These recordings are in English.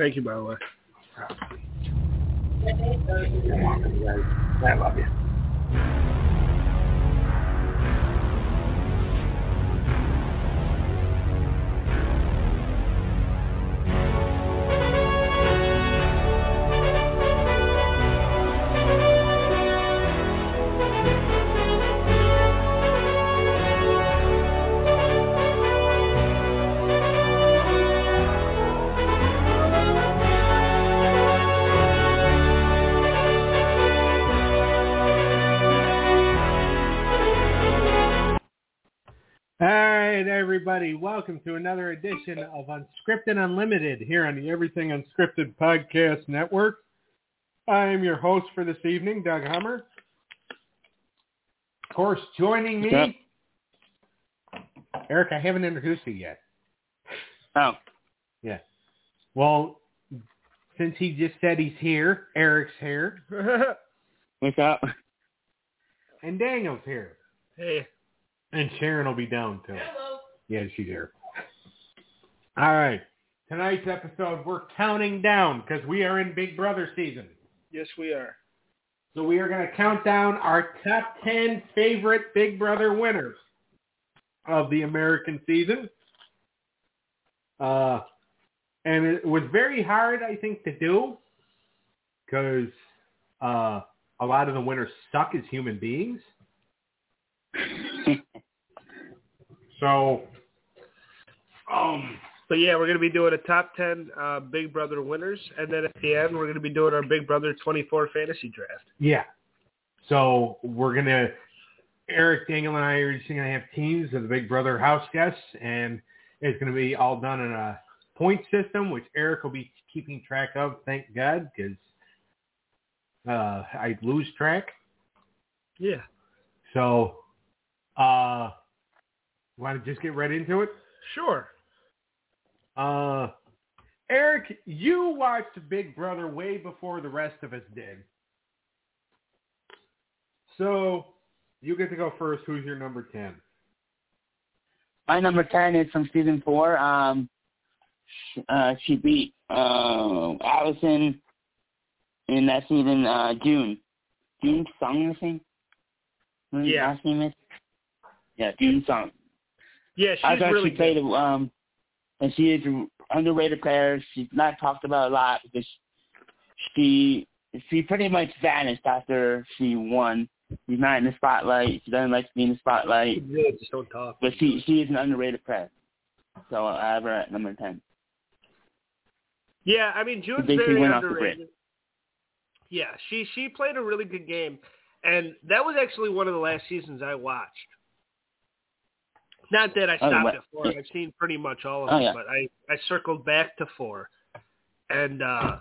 Thank you, by the way. I love you. Right, everybody, welcome to another edition of Unscripted Unlimited here on the Everything Unscripted Podcast Network. I am your host for this evening, Doug Hummer. Of course, joining What's up? me, Eric, I haven't introduced you yet. Oh, Yeah. Well, since he just said he's here, Eric's here, what's up? and Daniel's here. hey. And Sharon will be down too. Hello. Yeah, she's here. All right. Tonight's episode, we're counting down because we are in Big Brother season. Yes, we are. So we are going to count down our top 10 favorite Big Brother winners of the American season. Uh, and it was very hard, I think, to do because uh, a lot of the winners suck as human beings. So, um, But yeah, we're going to be doing a top 10 uh, Big Brother winners. And then at the end, we're going to be doing our Big Brother 24 fantasy draft. yeah. So we're gonna Eric, Daniel, and I are just gonna have teams of the Big Brother house guests, and it's gonna be all done in a point system, which Eric will be keeping track of. Thank God, because uh, I lose track. Yeah. So, uh, want to just get right into it? Sure. Uh, Eric, you watched Big Brother way before the rest of us did. So, you get to go first. Who's your number 10? My number ten is from season four. Um, uh, she beat uh, Alison in that season. Uh, Jun, Jun Song, I think. Yeah. Last name is. Yeah, Jun Song. Yeah, I she's thought really she played. good. Um, and she is an underrated player. She's not talked about a lot because she she pretty much vanished after she won. She's not in the spotlight. She doesn't like to be in the spotlight. Yeah, just don't talk. But she she is an underrated player. So I have her at number ten. Yeah, I mean Jun's she very went off the underrated. Yeah, she she played a really good game, and that was actually one of the last seasons I watched. Not that I Oh, stopped what- at four; I've seen pretty much all of Oh, them, yeah. but I I circled back to four, and uh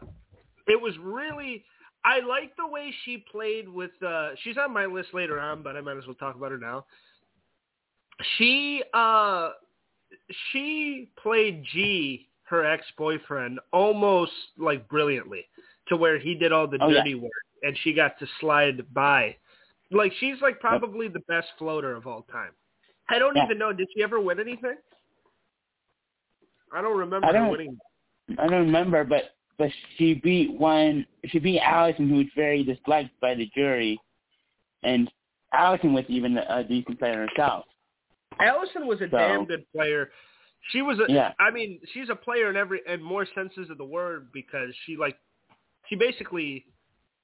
it was really. I like the way she played with. uh She's on my list later on, but I might as well talk about her now. She uh she played G, her ex-boyfriend, almost like brilliantly, to where he did all the Oh, yeah. dirty work and she got to slide by. Like she's like probably the best floater of all time. I don't Yeah. even know. Did she ever win anything? I don't remember I don't- winning. I don't remember, but but she beat one. She beat Alison, who was very disliked by the jury, and Alison was even a decent player herself. Alison was a So- damn good player. She was a. Yeah. I mean, she's a player in every in more senses of the word because she like she basically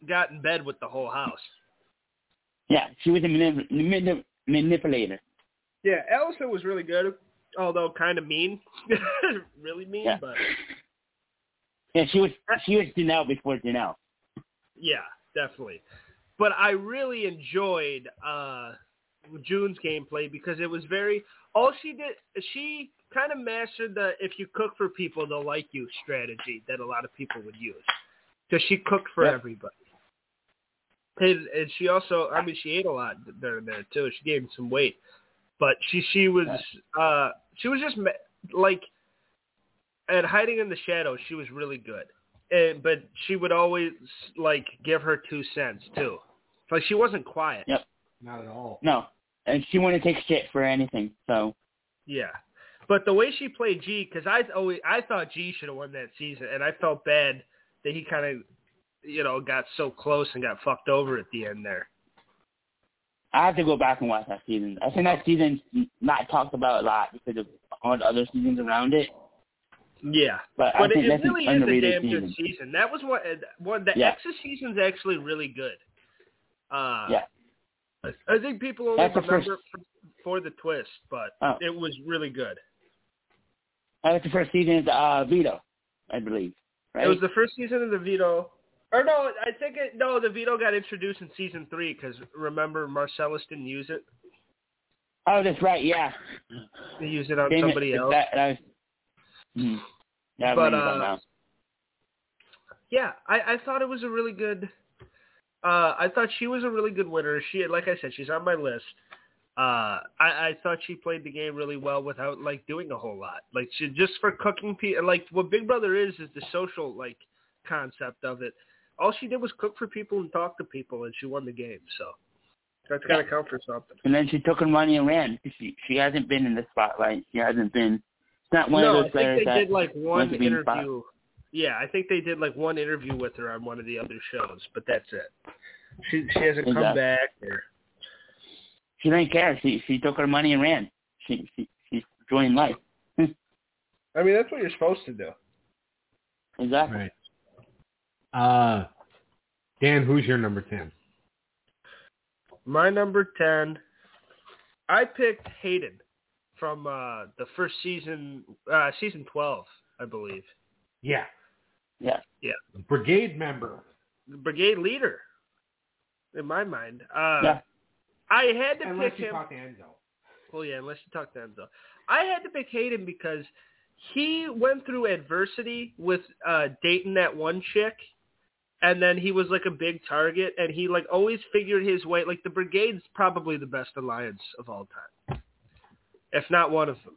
got in bed with the whole house. Yeah, she was a manip- manip- manipulator. Yeah, Alison was really good, although kind of mean, really mean. Yeah. But Yeah, she was she was Janelle before Janelle. yeah, definitely. But I really enjoyed uh Jun's gameplay because it was very. All she did, she kind of mastered the "if you cook for people, they'll like you" strategy that a lot of people would use. Because she cooked for Yep. everybody. And, and she also, I mean, she ate a lot during there too. She gained some weight, but she she was uh she was just ma- like at hiding in the shadows. She was really good, and but she would always like give her two cents too. Like she wasn't quiet. Yep. Not at all. No, and she wouldn't take shit for anything. So Yeah. But the way she played G, because I always I thought G should have won that season, and I felt bad that he kind of, you know, got so close and got fucked over at the end there. I have to go back and watch that season. I think that season's not talked about a lot because of all the other seasons around it. Yeah, But, but I it, think it that's really an is a damn season. good season. That was what one the Yeah. Season's actually really good. Uh, Yeah. I think people only That's remember first- for, for the twist, but Oh. it was really good. That was the first season of uh, veto, I believe. Right? It was the first season of the veto. Or no, I think it, no, the veto got introduced in season three because remember Marcellas didn't use it; oh, that's right. Yeah. he used it on Damn it, somebody else. That, that was. Hmm. That But, rings a bell uh. Yeah, I, I thought it was a really good. Uh, I thought she was a really good winner. She, like I said, she's on my list. Uh, I, I thought she played the game really well without like doing a whole lot. Like she just for cooking people. Like what Big Brother is is the social like concept of it. All she did was cook for people and talk to people, and she won the game. So that's got to count for something. And then she took her money and ran. She she hasn't been in the spotlight. She hasn't been. It's not one no, of I those think players they that did like one wants to be in the spot. interview. Yeah, I think they did like one interview with her on one of the other shows, but that's it. She she hasn't come back. Or, she didn't care. She she took her money and ran. She she she joined life. I mean, that's what you're supposed to do. Exactly. Right. Uh, Dan, who's your number ten? My number ten, I picked Hayden from uh the first season, uh season twelve, I believe. Yeah. Yeah. Yeah. Brigade member. The brigade leader, in my mind. Uh Yeah. I had to Unless pick you him. talk to Enzo. Well, yeah, unless you talk to Enzo. I had to pick Hayden because he went through adversity with uh dating that one chick and then he was like a big target and he like always figured his way like the brigade's probably the best alliance of all time. If not one of them.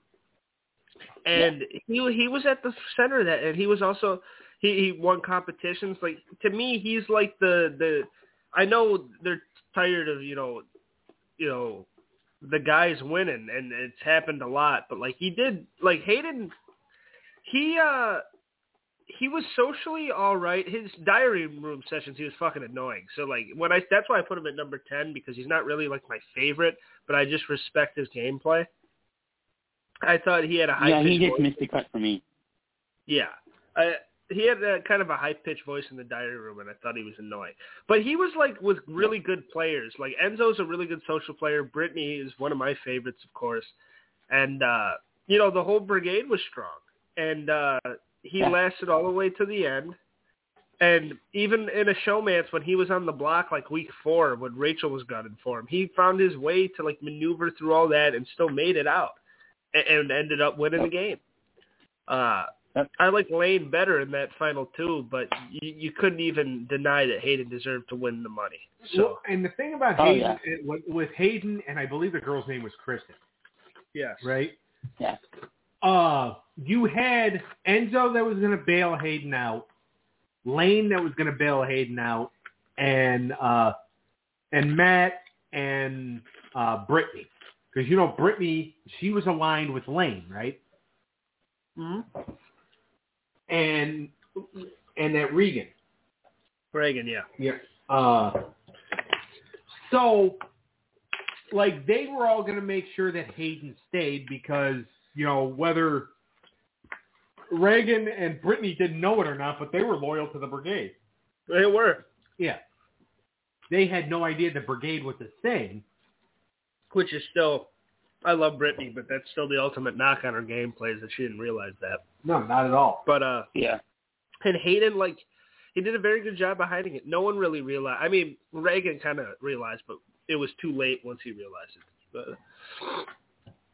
And he he was at the center of that and he was also he, he won competitions. Like to me he's like the the I know they're tired of, you know, you know, the guys winning and it's happened a lot but like he did like hayden he uh he was socially all right his diary room sessions he was fucking annoying so like when i that's why i put him at number 10 because he's not really like my favorite but i just respect his gameplay i thought he had a high Yeah, he just voice. missed the cut for me. Yeah. I, he had a, kind of a high pitched voice in the diary room, and I thought he was annoying. But he was like with really good players. Like Enzo's a really good social player. Brittany is one of my favorites, of course. And uh, you know the whole brigade was strong, and uh, he Yeah. lasted all the way to the end. And even in a showmance, when he was on the block like week four, when Rachel was gunning for him, he found his way to like maneuver through all that and still made it out, and, and ended up winning the game. Uh, I like Lane better in that final two, but you, you couldn't even deny that Hayden deserved to win the money. So Well, and the thing about Oh, Hayden, yeah. it- with, with Hayden, and I believe the girl's name was Kristen, yes, right? Yeah. Uh, you had Enzo that was going to bail Hayden out, Lane that was going to bail Hayden out, and uh, and Matt and uh, Brittany, because you know Brittany, she was aligned with Lane, right? hmm And and that Ragan. Ragan, yeah, Yeah. Uh, so, like, they were all going to make sure that Hayden stayed because, you know, whether Ragan and Brittany didn't know it or not, but they were loyal to the brigade. they were, Yeah. They had no idea the brigade was a thing. which is still. I love Brittany, but that's still the ultimate knock on her gameplay is that she didn't realize that. No, not at all. But uh, Yeah. and Hayden, like, he did a very good job of hiding it. No one really realized. I mean, Ragan kind of realized, but it was too late once he realized it. But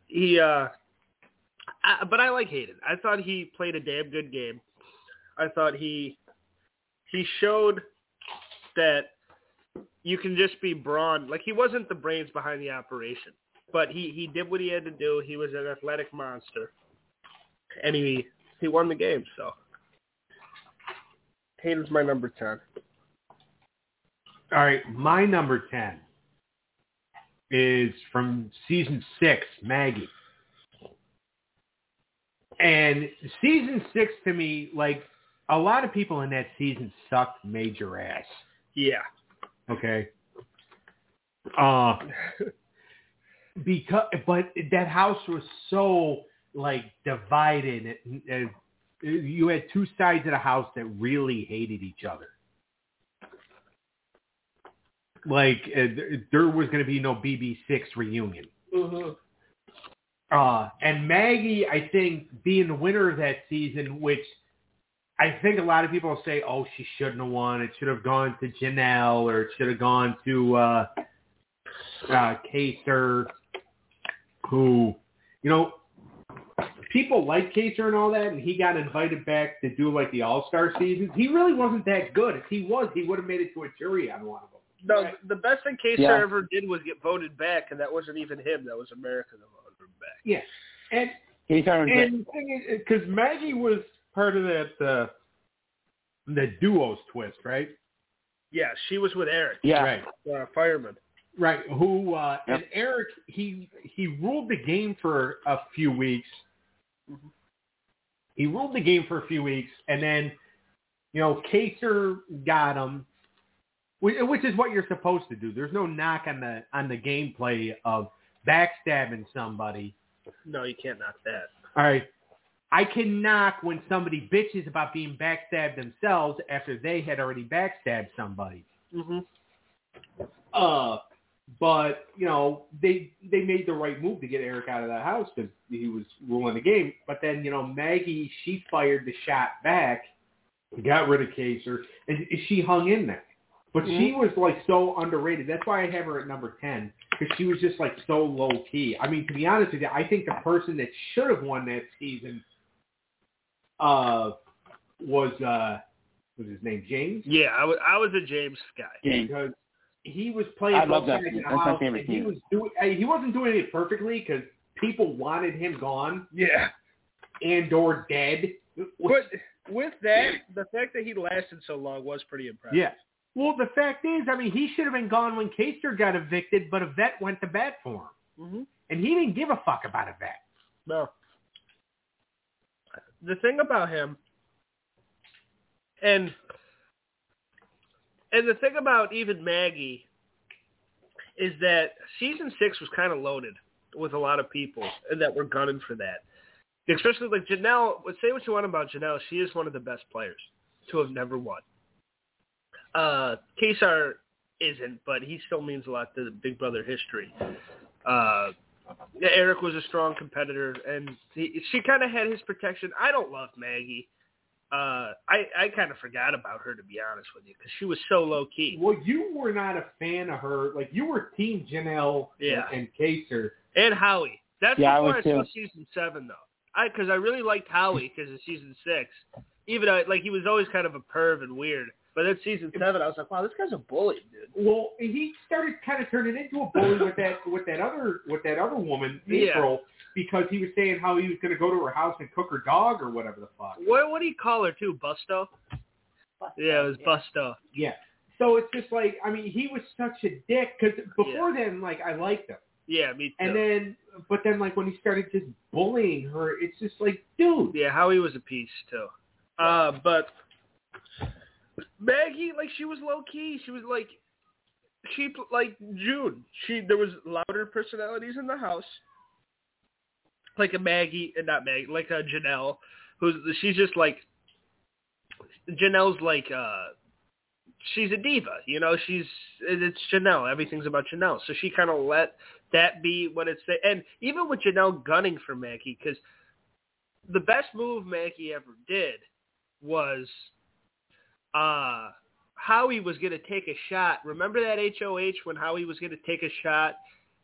he, uh, I, but I like Hayden. I thought he played a damn good game. I thought he he showed that you can just be brawn. Like he wasn't the brains behind the operation, but he he did what he had to do. He was an athletic monster, and he he won the game. So Hayden's my number ten. All right, my number 10 is from season six, Maggie. And season six to me, like a lot of people in that season sucked major ass. Yeah. Okay. Uh, because but that house was so like divided. You had two sides of the house that really hated each other. Like uh, there was going to be no BB6 reunion. Mm-hmm. Uh, and Maggie, I think, being the winner of that season, which I think a lot of people say, oh, she shouldn't have won. It should have gone to Janelle or it should have gone to uh, uh, Kaysar, who, you know, people like Kaysar and all that, and he got invited back to do like the All-Star seasons. He really wasn't that good. If he was, he would have made it to a jury on one of them. No, Right. the best thing Kaysar Yeah. ever did was get voted back, and that wasn't even him. That was America that voted him back. Yeah. And He's on And the thing is, because Maggie was part of that, uh, the duos twist, right? Yeah, she was with Eric, yeah. Right. uh, fireman. Right. Who uh, Yep. and Eric he he ruled the game for a few weeks. Mhm. He ruled the game for a few weeks, and then you know Kaysar got him, which, which is what you're supposed to do. There's no knock on the on the gameplay of backstabbing somebody. No, you can't knock that. All right. I can knock when somebody bitches about being backstabbed themselves after they had already backstabbed somebody. Mm-hmm. Uh, but you know they they made the right move to get Eric out of that house because he was ruling the game. But then you know Maggie she fired the shot back, got rid of Kaysar, and she hung in there. But she was like so underrated. That's why I have her at number ten because she was just like so low key. I mean, to be honest with you, I think the person that should have won that season uh was uh was his name James Yeah, I was I was a James guy. James. because he was playing I love that sides team. of the That's my favorite and he team. was doing uh, he wasn't doing it perfectly because people wanted him gone Yeah. and or dead. But with that, the fact that he lasted so long was pretty impressive. yeah. Well, the fact is, I mean, he should have been gone when Kaysar got evicted, but a vet went to bat for him, Mm-hmm. and he didn't give a fuck about a vet. No. The thing about him, and and the thing about even Maggie, is that season six was kind of loaded with a lot of people that were gunning for that. Especially like Janelle. Say what you want about Janelle, she is one of the best players to have never won. Uh, Kaysar isn't, but he still means a lot to the Big Brother history. Uh, yeah, Eric was a strong competitor, and he, she kind of had his protection. I don't love Maggie. Uh, I I kind of forgot about her to be honest with you because she was so low key. Well, you were not a fan of her. Like you were Team Janelle Yeah. and, and Kaysar. And Howie. That's Yeah, I before I, was saw too. season seven though. I because I really liked Howie because of season six. Even though like he was always kind of a perv and weird, but then season seven I was like, wow, this guy's a bully, dude. Well, he started kind of turning into a bully with that with that other with that other woman, Yeah. April, because he was saying how he was going to go to her house and cook her dog or whatever the fuck. What what do you call her too? Busto. Busto Yeah, it was Busto. Yeah. So it's just like I mean, he was such a dick because before then, like I liked him, Yeah, me too. and then but then like when he started just bullying her, it's just like, dude, Yeah, Howie was a piece too. Uh, but Maggie, like she was low key. She was like, she like Jun. She there was louder personalities in the house, like a Maggie and not Maggie, like a Janelle, who's she's just like Janelle's like uh she's a diva, you know. She's it's Janelle. Everything's about Janelle, so she kind of let that be what it's. And even with Janelle gunning for Maggie, because the best move Maggie ever did was uh Howie was going to take a shot. Remember that HOH when Howie was going to take a shot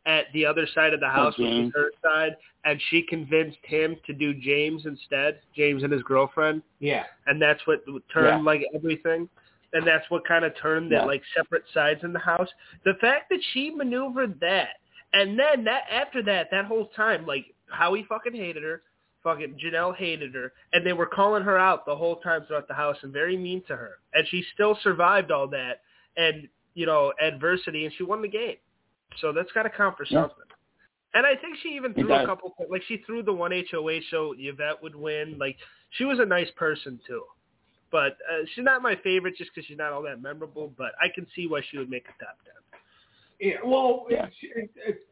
at the other side of the house, which was her side, and she convinced him to do James instead, James and his girlfriend, yeah, and that's what turned Yeah. like everything. And that's what kind of turned that Yeah. like separate sides in the house. The fact that she maneuvered that, and then that after that, that whole time, like Howie fucking hated her, fucking Janelle hated her, and they were calling her out the whole time throughout the house and very mean to her. And she still survived all that and you know adversity, and she won the game. So that's got to count for Yeah. something. And I think she even threw a couple, like she threw the one HOH so Ivette would win. Like she was a nice person too, but uh, she's not my favorite just because she's not all that memorable. But I can see why she would make a top ten. Yeah, well, Yeah. It, it, it,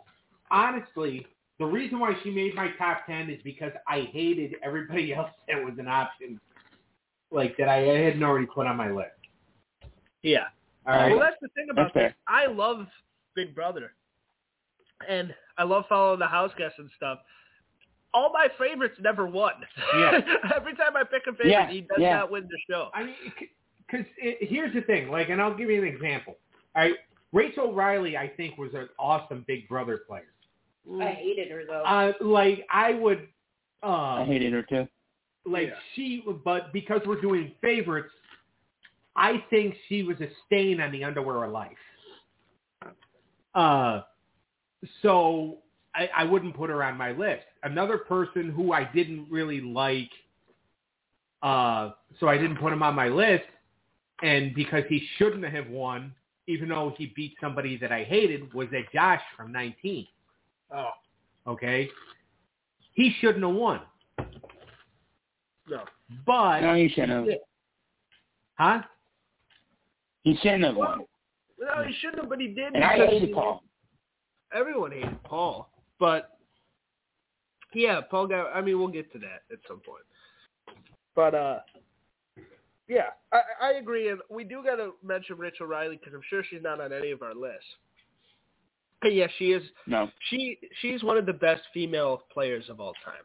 honestly, the reason why she made my top ten is because I hated everybody else that was an option, like that I hadn't already put on my list. Yeah. All right. Well, that's the thing about That's this. I love Big Brother, and I love following the house guests and stuff. All my favorites never won. Yeah. Every time I pick a favorite, Yeah, he does yeah. not win the show. I mean, because here's the thing. Like, and I'll give you an example. All right. Rachel Reilly, I think, was an awesome Big Brother player. I hated her though. Uh, like, I would. I Um, hated her too. like Yeah. she but because we're doing favorites i think she was a stain on the underwear of life uh so i i wouldn't put her on my list another person who i didn't really like uh so i didn't put him on my list and because he shouldn't have won even though he beat somebody that i hated was that josh from 19 Oh okay he shouldn't have won no. but No, he shouldn't have. huh He shouldn't have won. Well, no, he shouldn't have, but he did. And I because hated he- Paul. Everyone hated Paul, but yeah, Paul got. I mean, we'll get to that at some point. But uh, yeah, I, I agree, and we do got to mention Rachel Reilly because I'm sure she's not on any of our lists. And yeah, she is. No. She she's one of the best female players of all time,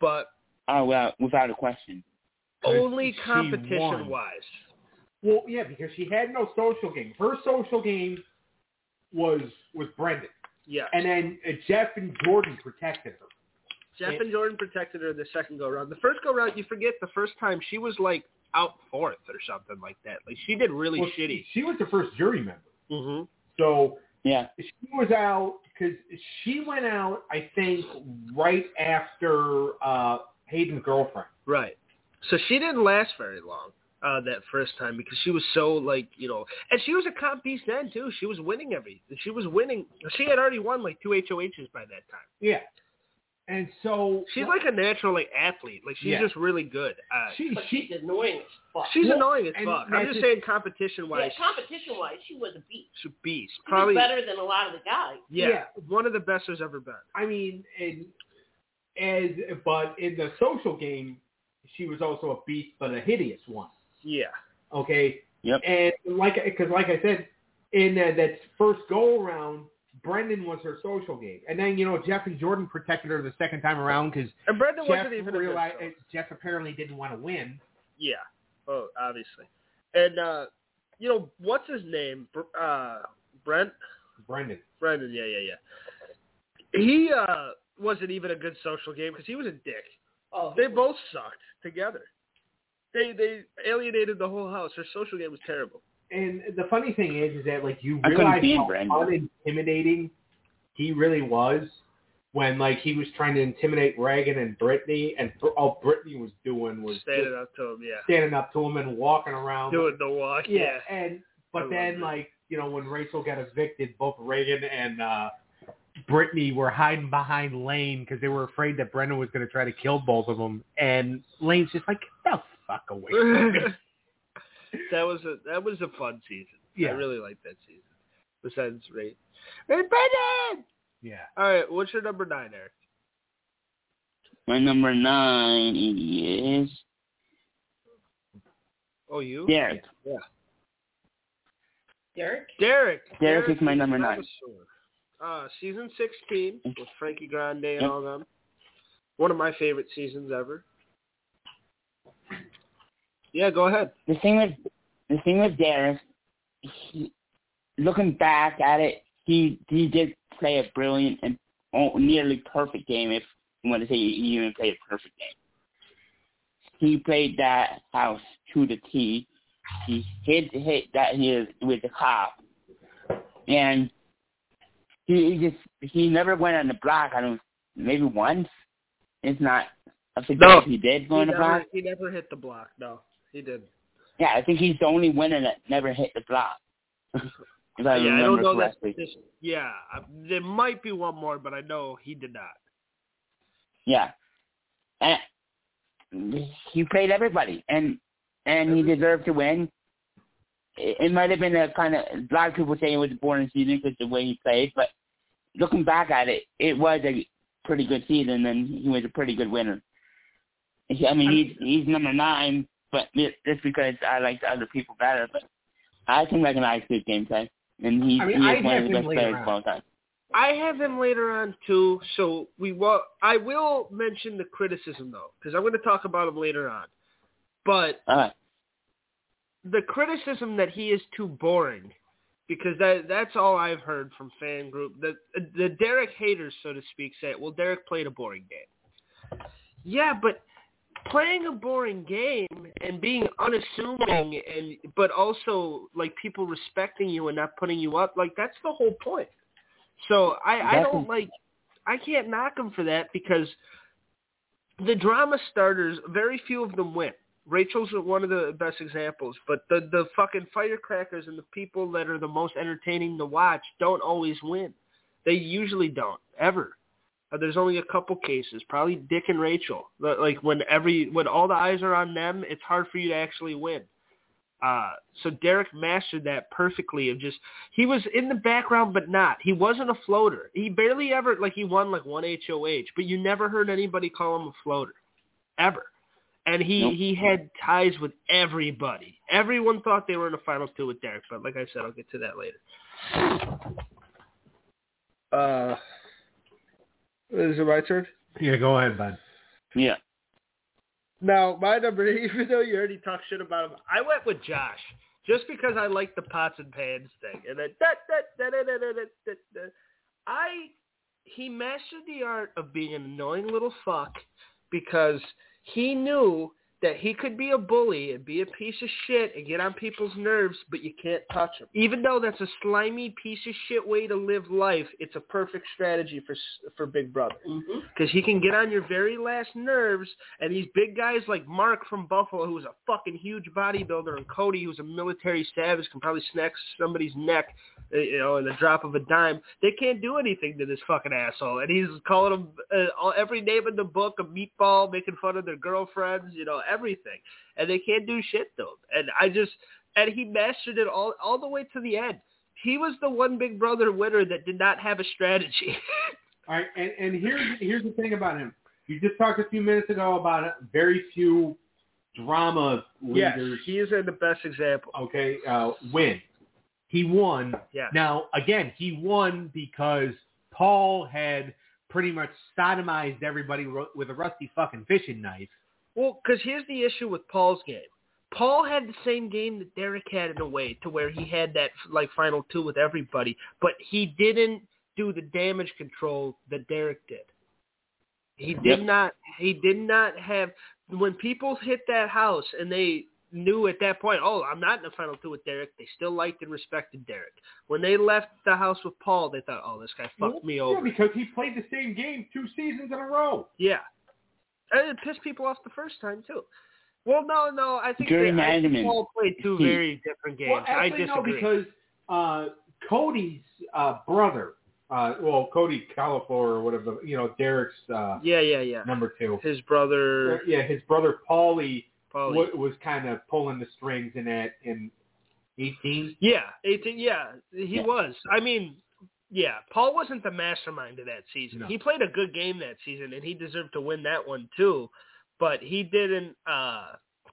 but Oh well, without a question. only competition wise. Well, yeah, because she had no social game. Her social game was was Brendon, Yeah, and then uh, Jeff and Jordan protected her. Jeff and Jordan protected her the second go round. The first go round, you forget the first time she was like out fourth or something like that. Like she did really Well, shitty. She, she was the first jury member, Mm-hmm. so Yeah. she was out because she went out. I think right after uh, Hayden's girlfriend. Right. So she didn't last very long uh, that first time because she was so like you know, and she was a comp beast then too. She was winning every. She was winning. She had already won like two HOHs by that time. Yeah, and so She's like a natural like athlete. Like she's Yeah. just really good. Uh, she she she's annoying as fuck. she's Well, annoying as fuck. I'm just just- saying competition wise, yeah, competition wise, she was a beast. she's a beast. She Probably was better than a lot of the guys. yeah, Yeah. one of the best there's ever been. I mean, and as but in the social game, she was also a beast, but a hideous one. Yeah. Okay. Yep. And like, because like I said, in uh, that first go around, Brendon was her social game, and then you know Jeff and Jordan protected her the second time around because And Brendon Jeff wasn't even a good realized show. Jeff apparently didn't want to win. Yeah. Oh, obviously. And uh you know what's his name? Uh, Brent. Brendon. Brendon. Yeah, yeah, yeah. He uh wasn't even a good social game because he was a dick. Oh, They both sucked together. They they alienated the whole house. Her social game was terrible. And the funny thing is, is that like you realize how Brendon. unintimidating he really was when like he was trying to intimidate Ragan and Brittany, and Br- all Brittany was doing was Standing up to him, yeah. standing up to him and walking around. Doing the walk, yeah, yeah. and but love then like you know when Rachel got evicted, both Ragan and uh Brittany were hiding behind Lane because they were afraid that Brendon was going to try to kill both of them, and Lane's just like, "Get the fuck away." from me." that was a that was a fun season. Yeah. I really liked that season. Besides Ray. Hey Brendon! yeah. All right, what's your number nine, Eric? My number nine is Oh, you? Derrick. Yeah. Derrick. Derrick. Derrick is my number nine. Connoisseur. Uh, season 16 with Frankie Grande and Yep. all them. One of my favorite seasons ever. Yeah, go ahead. The thing with the thing with Derrick, he, looking back at it, he he did play a brilliant and oh, nearly perfect game. If you want to say he even played a perfect game, he played that house to the T. He hit hit that he with the cop, and he, he just he never went on the block. I don't maybe once. It's not. I think No. if he did He go on the never, block. he never hit the block. No, he didn't. Yeah, I think he's the only winner that never hit the block. If I yeah, I don't know that. This, yeah, there might be one more, but I know he did not. Yeah. And he played everybody, and and he deserved to win. It, it might have been a kind of a lot of people say it was a boring season because the way he played, but looking back at it, it was a pretty good season, and he was a pretty good winner. I mean, he's he's number nine, but it- just because I like the other people better, but I can recognize good gameplay, and he's I mean, he I'd is one of the best players on. of all time. I have him later on too, so we will. I will mention the criticism though, because I'm going to talk about him later on. But All right. the criticism that he is too boring, because that that's all I've heard from fan group. The the Derrick haters, so to speak, say, well, Derrick played a boring game. Yeah, but playing a boring game and being unassuming and but also like people respecting you and not putting you up, like that's the whole point. So I, I don't like I can't knock them for that because the drama starters, very few of them win. Rachel's one of the best examples, but the the fucking firecrackers and the people that are the most entertaining to watch don't always win. They usually don't ever. Uh, there's only a couple cases, probably Dick and Rachel. But, Like when every when all the eyes are on them, it's hard for you to actually win. Uh, so Derrick mastered that perfectly of just he was in the background but not. He wasn't a floater. He barely ever like he won like one HOH, but you never heard anybody call him a floater. Ever. And he Nope. he had ties with everybody. Everyone thought they were in the final two with Derrick, but like I said, I'll get to that later. Uh is it my turn? Yeah, go ahead, bud. Yeah. Now, my number, even though you already talked shit about him, I went with Josh just because I like the pots and pans thing. And then that, that, that, that, that, that, that, that. I, he mastered the art of being an annoying little fuck because he knew that he could be a bully and be a piece of shit and get on people's nerves, but you can't touch him. Even though that's a slimy piece of shit way to live life, it's a perfect strategy for for Big Brother Mm-hmm. because he can get on your very last nerves. And these big guys like Mark from Buffalo, who's a fucking huge bodybuilder, and Cody, who's a military savage, can probably snap somebody's neck, you know, in the drop of a dime. They can't do anything to this fucking asshole, and he's calling them uh, every name in the book a meatball, making fun of their girlfriends, you know, everything, and they can't do shit to him. And I just, and he mastered it all all the way to the end. He was the one Big Brother winner that did not have a strategy. All right, and, and here's here's the thing about him. You just talked a few minutes ago about very few drama leaders. yes, he is the best example. Okay, uh, win. He won. Yeah. Now again, he won because Paul had pretty much sodomized everybody with a rusty fucking fishing knife. Well, because here's the issue with Paul's game. Paul had the same game that Derrick had in a way, to where he had that like final two with everybody, but he didn't do the damage control that Derrick did. He did Yep. not. He did not have when people hit that house and they knew at that point, oh, I'm not in the final two with Derrick. They still liked and respected Derrick. When they left the house with Paul, they thought, oh, this guy fucked me over. Yeah, over. because he played the same game two seasons in a row. Yeah. And it pissed people off the first time too. Well, no, no, I think Jury they, I think management. Played two Key. very different games. Well, actually, I no, disagree. because uh, Cody's uh, brother, uh, well, Cody Calafiore or whatever, you know, Derrick's uh, yeah, yeah, yeah. number two. His brother, Yeah, his brother Paulie Paulie. wa- was kind of pulling the strings in that in 18. Yeah, eighteen. Yeah, he Yeah. was. I mean, yeah, Paul wasn't the mastermind of that season. No. He played a good game that season, and he deserved to win that one too. But he didn't uh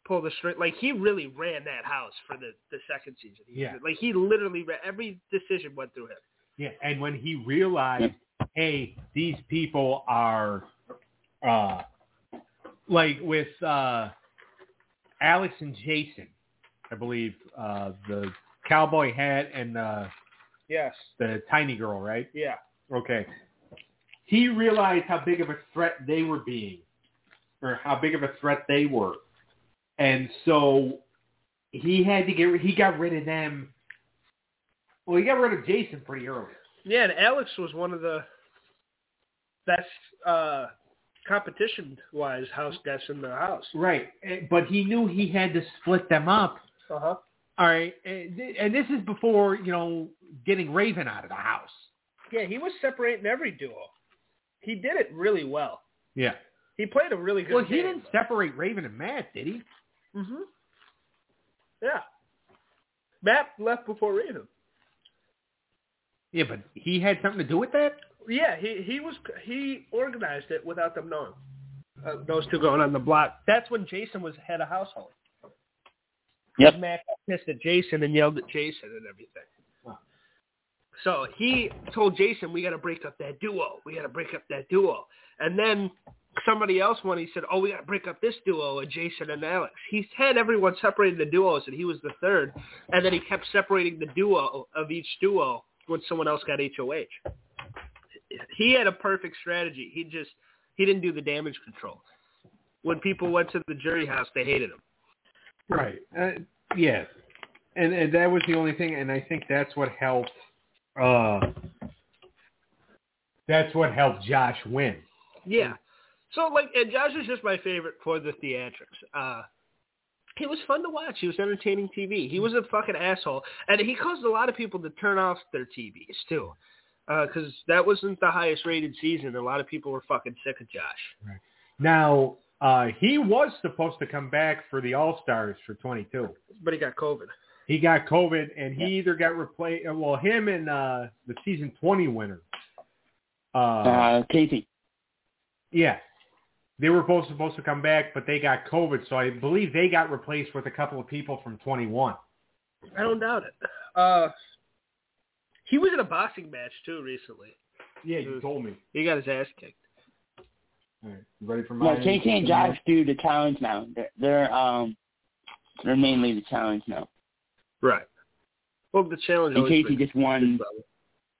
pull the string. Like he really ran that house for the the second season. He, Yeah. Like he literally ran, every decision went through him. Yeah, and when he realized, hey, these people are, uh, like with uh, Alex and Jason, I believe uh, the cowboy hat and uh, Yes. the tiny girl, right? Yeah. Okay. He realized how big of a threat they were being, or how big of a threat they were, and so he had to get. He got rid of them. Well, he got rid of Jason pretty early. Yeah, and Alex was one of the best uh competition wise house guests in the house. Right, eh, but he knew he had to split them up Uh huh. All right, and, and this is before you know getting Raven out of the house. Yeah, he was separating every duo. He did it really well. Yeah. He played a really good Well, he game. didn't separate Raven and Matt, did he? Mm-hmm. Yeah. Matt left before Raven. Yeah, but he had something to do with that. Yeah, he he was he organized it without them knowing. Uh, those two going on the block. That's when Jason was head of household. Yep. Matt got pissed at Jason and yelled at Jason and everything. So he told Jason, "We got to break up that duo. We got to break up that duo." And then somebody else when he said, "Oh, we got to break up this duo," and Jason and Alex. He had everyone separated the duos, and he was the third. And then he kept separating the duo of each duo when someone else got HOH. He had a perfect strategy. He just he didn't do the damage control. When people went to the jury house, they hated him. Right. Uh. And and that was the only thing, and I think that's what helped. Uh, that's what helped Josh win. Yeah. So like, and Josh is just my favorite for the theatrics. Uh, he was fun to watch. He was entertaining TV. He was a fucking asshole, and he caused a lot of people to turn off their TVs too, because that wasn't the highest rated season. A lot of people were fucking sick of Josh. Now uh, he was supposed to come back for the All Stars for 22. But he got COVID. He got COVID, and he either got replaced. Well, him and uh, the season 20 winner. Uh, Uh, Kaycee. yeah, they were both supposed to come back, but they got COVID, so I believe they got replaced with a couple of people from 21. I don't doubt it. Uh, he was in a boxing match too recently. Yeah, you told me. He got his ass kicked. All right, you ready for No, mine? Kaycee and Josh do the challenge now. They're, they're um they're mainly the challenge now. Right. Well, the challenge. And always Kaycee just won. trouble.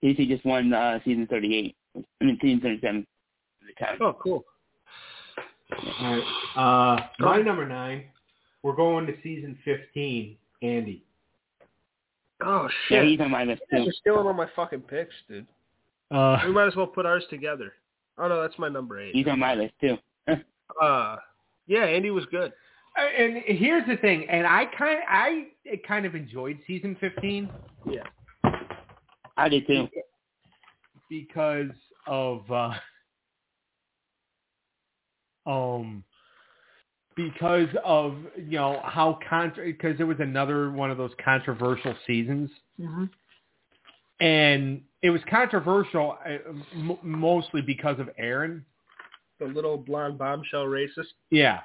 Kaycee just won uh, season 38. I mean season 37. Oh, cool. All right. Uh, my number nine, we're going to season 15, Andy. Oh shit! Yeah, he's on my list Yeah, too. You're stealing all my fucking picks, dude. Uh, We might as well put ours together. Oh no, that's my number eight. He's on my list too. Uh, yeah, Andy was good. and here's the thing, and I kind I kind of enjoyed season 15 Yeah. I did too. because of uh, um because of you know how contra because there was another one of those controversial seasons Mm-hmm. and it was controversial uh, m- mostly because of Aaryn The little blonde bombshell racist. Yeah.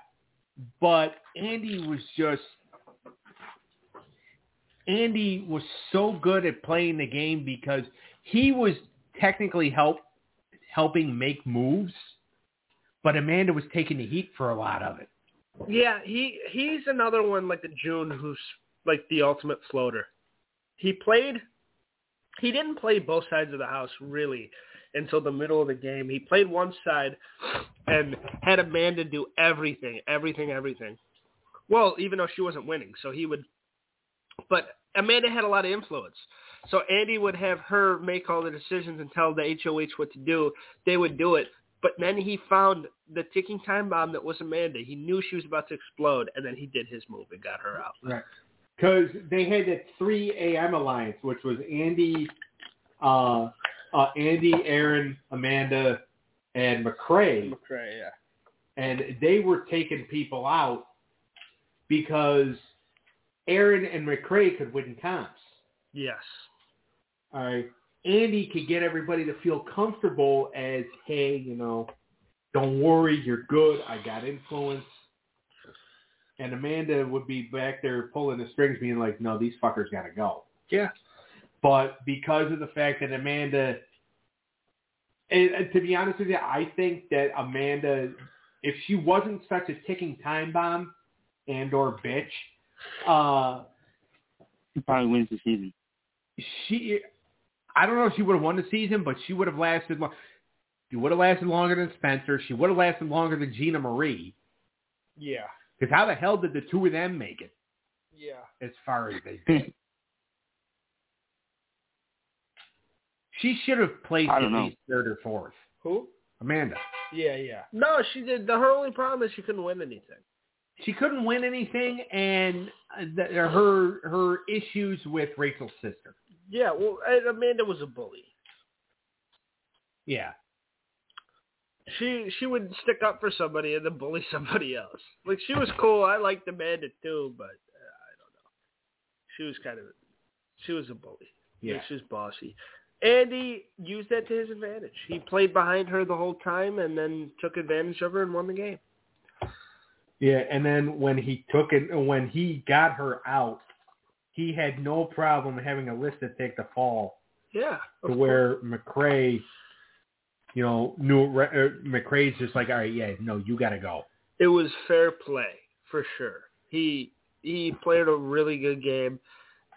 But Andy was just Andy was so good at playing the game because he was technically help helping make moves, but Amanda was taking the heat for a lot of it. Yeah, he he's another one like the Jun who's like the ultimate floater. He played he didn't play both sides of the house really until the middle of the game. He played one side and had Amanda do everything, everything, everything. Well, even though she wasn't winning, so he would but Amanda had a lot of influence. So Andy would have her make all the decisions and tell the HOH what to do. They would do it. But then he found the ticking time bomb that was Amanda. He knew she was about to explode, and then he did his move and got her out. Right. Because they had that 3 a.m. alliance, which was Andy, uh, uh, Andy, Aaryn, Amanda, and McCrae. McCray, yeah. and they were taking people out because Aaryn and McCrae could win comps. Yes. All right. Andy could get everybody to feel comfortable as, hey, you know, don't worry, you're good. I got influence. And Amanda would be back there pulling the strings, being like, no, these fuckers got to go. Yeah. But because of the fact that Amanda, and, and to be honest with you, I think that Amanda, if she wasn't such a ticking time bomb and or bitch, uh, she probably wins the season. she, I don't know if she would have won the season, but she would have lasted. Long, she would have lasted longer than Spencer. She would have lasted longer than Gina Marie. Yeah. Because how the hell did the two of them make it? Yeah. As far as they did, she should have placed at know. least third or fourth. Who? Amanda. Yeah, yeah. No, she did. The her only problem is she couldn't win anything. She couldn't win anything, and uh, the, her her issues with Rachel's sister. Yeah, well, Amanda was a bully. Yeah, She she would stick up for somebody and then bully somebody else. Like she was cool. I liked Amanda too, but uh, I don't know. She was kind of she was a bully. yeah. Like, she was bossy. Andy used that to his advantage. He played behind her the whole time and then took advantage of her and won the game. Yeah, and then when he took it, when he got her out, he had no problem having Alyssa take the fall Yeah. to course. where McCrae, you know, knew uh, McCrae's just like, all right, yeah, no, you got to go. it was fair play for sure. He he played a really good game,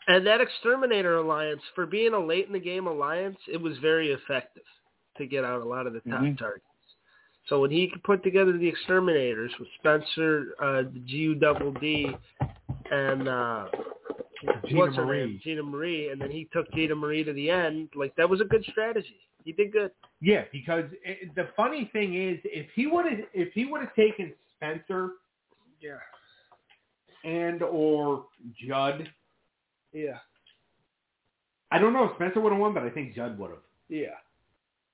and that exterminator alliance for being a late in the game alliance, it was very effective to get out a lot of the top Mhm. targets. So when he put together the exterminators with Spencer, uh, the GU double D, and uh, Gina what's her Marie. name, Gina Marie, and then he took Gina Marie to the end. Like that was a good strategy. He did good. Yeah, because it, the funny thing is, if he would have, if he would have taken Spencer Yeah. and or Judd, Yeah. I don't know if Spencer would have won, but I think Judd would have Yeah.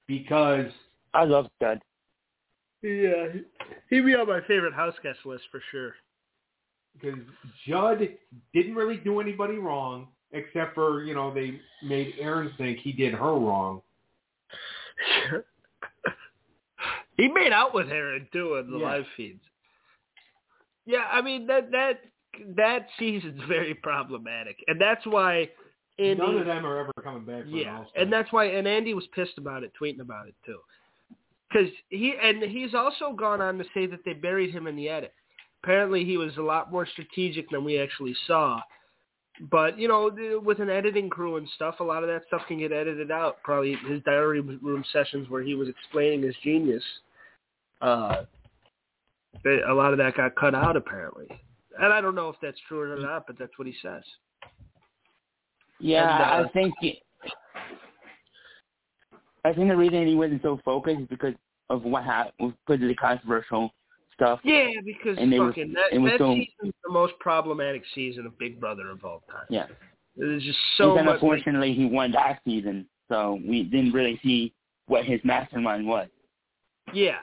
because I love Judd. Yeah. He'd be on my favorite house guest list for sure. because Judd didn't really do anybody wrong except for you know they made Aaryn think he did her wrong. he made out with Aaryn too in the Yeah. live feeds. Yeah, I mean that that that season's very problematic, and that's why Andy. None of them are ever coming back. Yeah, and that's why, and Andy was pissed about it, tweeting about it too, because he and he's also gone on to say that they buried him in the edit. Apparently, he was a lot more strategic than we actually saw. But you know, with an editing crew and stuff, a lot of that stuff can get edited out. Probably his diary room sessions where he was explaining his genius. Uh, they- a lot of that got cut out apparently, and I don't know if that's true or not, but that's what he says. Yeah, And, uh, I think it, I think the reason he wasn't so focused is because of what happened, because of the controversial stuff. Yeah, because And they were- that, it was that so- season's the most problematic season of Big Brother of all time. Yeah. There's just so and then unfortunately he won that season, so we didn't really see what his mastermind was. yeah.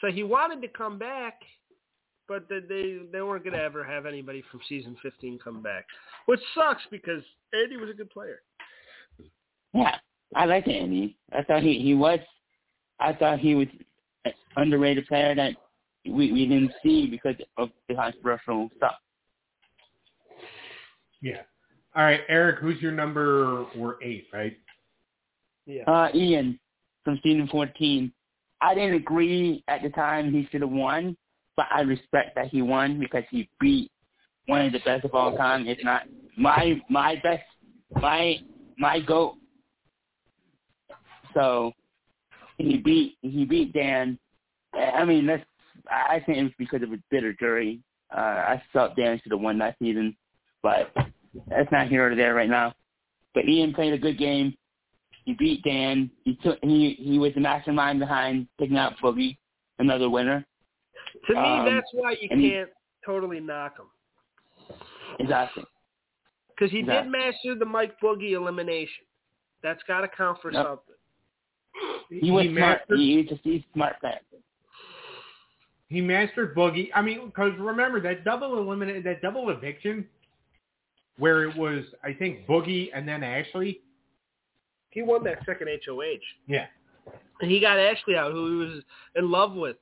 So he wanted to come back, but they they, they weren't going to ever have anybody from season 15 come back, which sucks because Andy was a good player. Yeah, I like Andy. I thought he he was. I thought he was an underrated player that we we didn't see because of the controversial stuff. yeah. All right, Eric, who's your number? We're eight, right? Yeah. Uh, Ian from season 14. I didn't agree at the time he should have won, but I respect that he won because he beat one of the best of all time, It's not my my best, my my goat. So he beat he beat Dan. I mean, that's I think it was because of a bitter jury. Uh, I felt Dan should have won that season, but that's not here or there right now. But Ian played a good game. He beat Dan. He took he he was the mastermind behind picking out Boogie, another winner. To me, Um, that's why you can't totally knock him Exactly. because he Exactly. did master the Mike Boogie elimination. That's got to count for Yep. something. He was smart. mastered, He, he was a he's smart player. he mastered Boogie. I mean, because remember that double eliminate that double eviction, where it was I think Boogie and then Ashley. He won that second HOH. Yeah. and he got Ashley out, who he was in love with,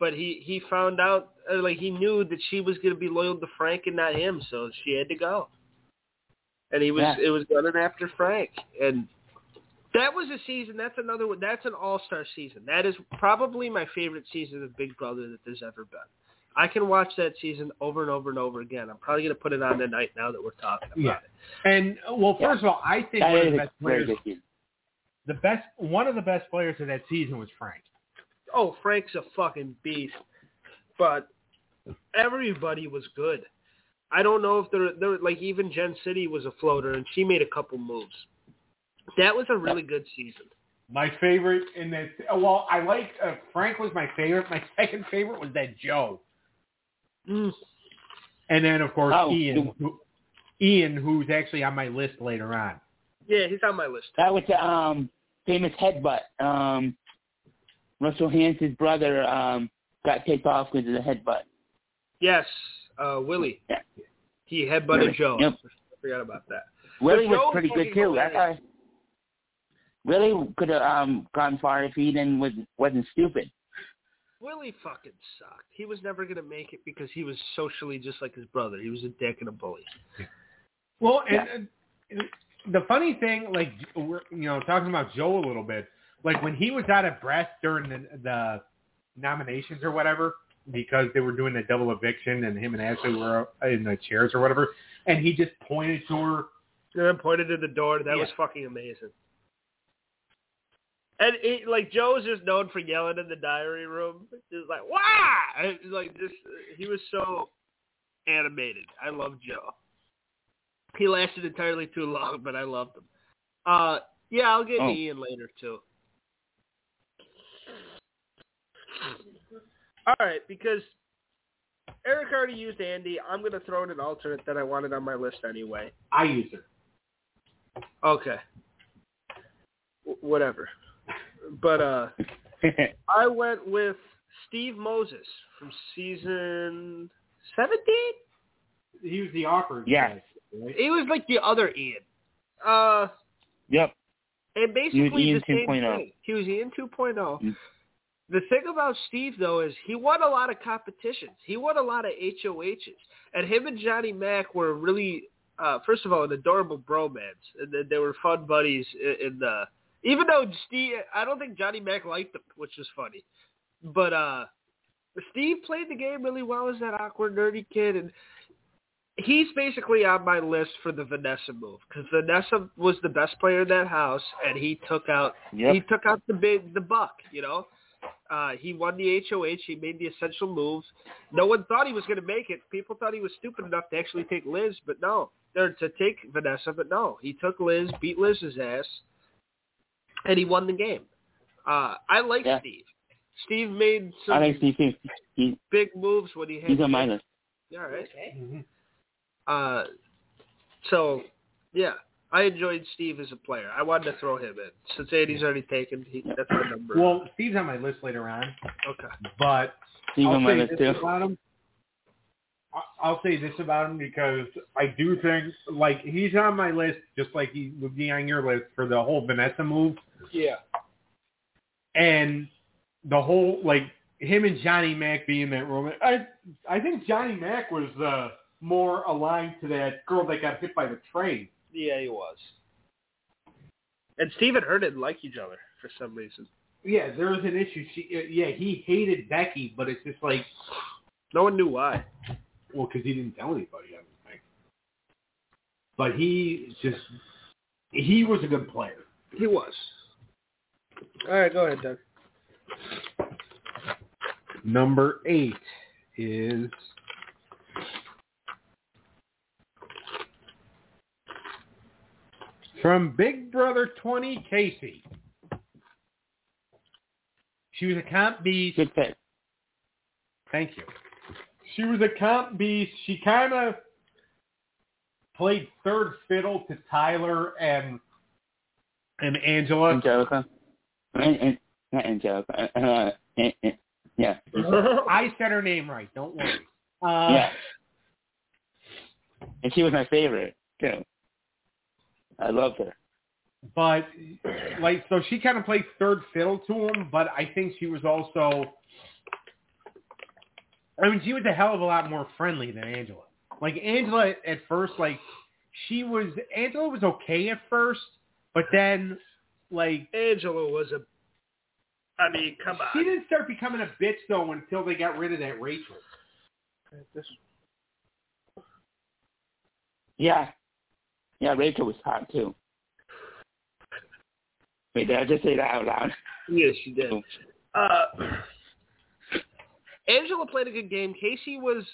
but he he found out uh, like he knew that she was going to be loyal to Frank and not him, so she had to go. And he was Yeah. it was running after Frank, and that was a season. That's another one. That's an all star season. That is probably my favorite season of Big Brother that there's ever been. I can watch that season over and over and over again. I'm probably going to put it on tonight now that we're talking about Yeah. it. And well, Yeah. first of all, I think That one of the best players, the best, one of the best players of that season was Frank. oh, Frank's a fucking beast. But everybody was good. I don't know if there, there like even Jen City was a floater and she made a couple moves. That was a really good season. My favorite in that, well, I like uh, Frank was my favorite. My second favorite was that Joe. Mm. And then of course Oh, Ian, who, Ian, who's actually on my list later on. Yeah, he's on my list. That was the um, famous headbutt. Um, Russell Hantz's brother um, got kicked off because of the headbutt. Yes, uh, Willie. Yeah. He headbutted Willie, Joe. yep. I forgot about that. Willie But was Joe's pretty good too. That hilarious. guy. Willie could have um, gone far if he didn't was wasn't stupid. Willie fucking sucked. He was never gonna make it because he was socially just like his brother. He was a dick and a bully. Well, and, and the funny thing, like we're you know talking about Joe a little bit, like when he was out of breath during the, the nominations or whatever, because they were doing the double eviction and him and Ashley were in the chairs or whatever, and he just pointed to her. And pointed to the door. That Yeah. was fucking amazing. And it, like Joe's just known for yelling in the diary room. Just like wow, And, like just he was so animated. I love Joe. He lasted entirely too long, but I loved him. Uh, yeah, I'll get Oh. Ian later too. All right, because Eric already used Andy. I'm gonna throw in an alternate that I wanted on my list anyway. I use her. Okay. W- whatever. But uh I went with Steve Moses from season 17. He was the awkward Yeah. guy. Right? He was like the other Ian. Uh yep. and basically Ian the same 2.0. thing. He was Ian 2.0. Mm. The thing about Steve though is he won a lot of competitions. He won a lot of HOHs. And him and Johnny Mac were really uh first of all an adorable bromance. And then they were fun buddies in, in the even though Steve I don't think Johnny Mac liked him, which was funny. But uh Steve played the game really well as that awkward nerdy kid and he's basically on my list for the Vanessa move because Vanessa was the best player in that house, and he took out Yep. he took out the big the buck. You know, uh, he won the HOH. He made the essential moves. No one thought he was going to make it. People thought he was stupid enough to actually take Liz, but no, or to take Vanessa, but no, he took Liz, beat Liz's ass, and he won the game. Uh, I like Yeah. Steve. Steve made some I like Steve too. He, big moves when he had. he's a my list. Yeah, all right. Okay. Mhm. Uh, so, yeah, I enjoyed Steve as a player. I wanted to throw him in. Since Andy's already taken, he, that's my number. Well, Steve's on my list later on, okay. but He's I'll on my say list this too. about him. I'll say this about him because I do think like he's on my list, just like he would be on your list for the whole Vanessa move Yeah. and the whole like him and Johnny Mac being in that room. I I think Johnny Mac was uh, more aligned to that girl that got hit by the train. Yeah, he was. And Steve and her didn't like each other for some reason. Yeah, there was an issue. She uh, yeah he hated Becky, but it's just like No one knew why. Well because he didn't tell anybody. I don't think. But he just he was a good player. He was. All right, go ahead, Doug. Number eight is from Big Brother 20, Kaycee. She was a comp beast. Good pick. Thank you. She was a comp beast. She kind of played third fiddle to Tyler and and Angela. Angelica. And, and, not Angelica. Uh, uh, and, and, yeah. I said her name right. Don't worry. Uh, yeah. And she was my favorite too. I loved her. but like so she kind of played third fiddle to him but i think she was also i mean she was a hell of a lot more friendly than angela like angela at first like she was angela was okay at first but then like Angela was a. I mean, come on. she didn't start becoming a bitch though until they got rid of that rachel This, Yeah. Yeah, Rachel was hot too. Wait, did I just say that out loud? yes, she did. Uh, Angela played a good game. Kaycee was.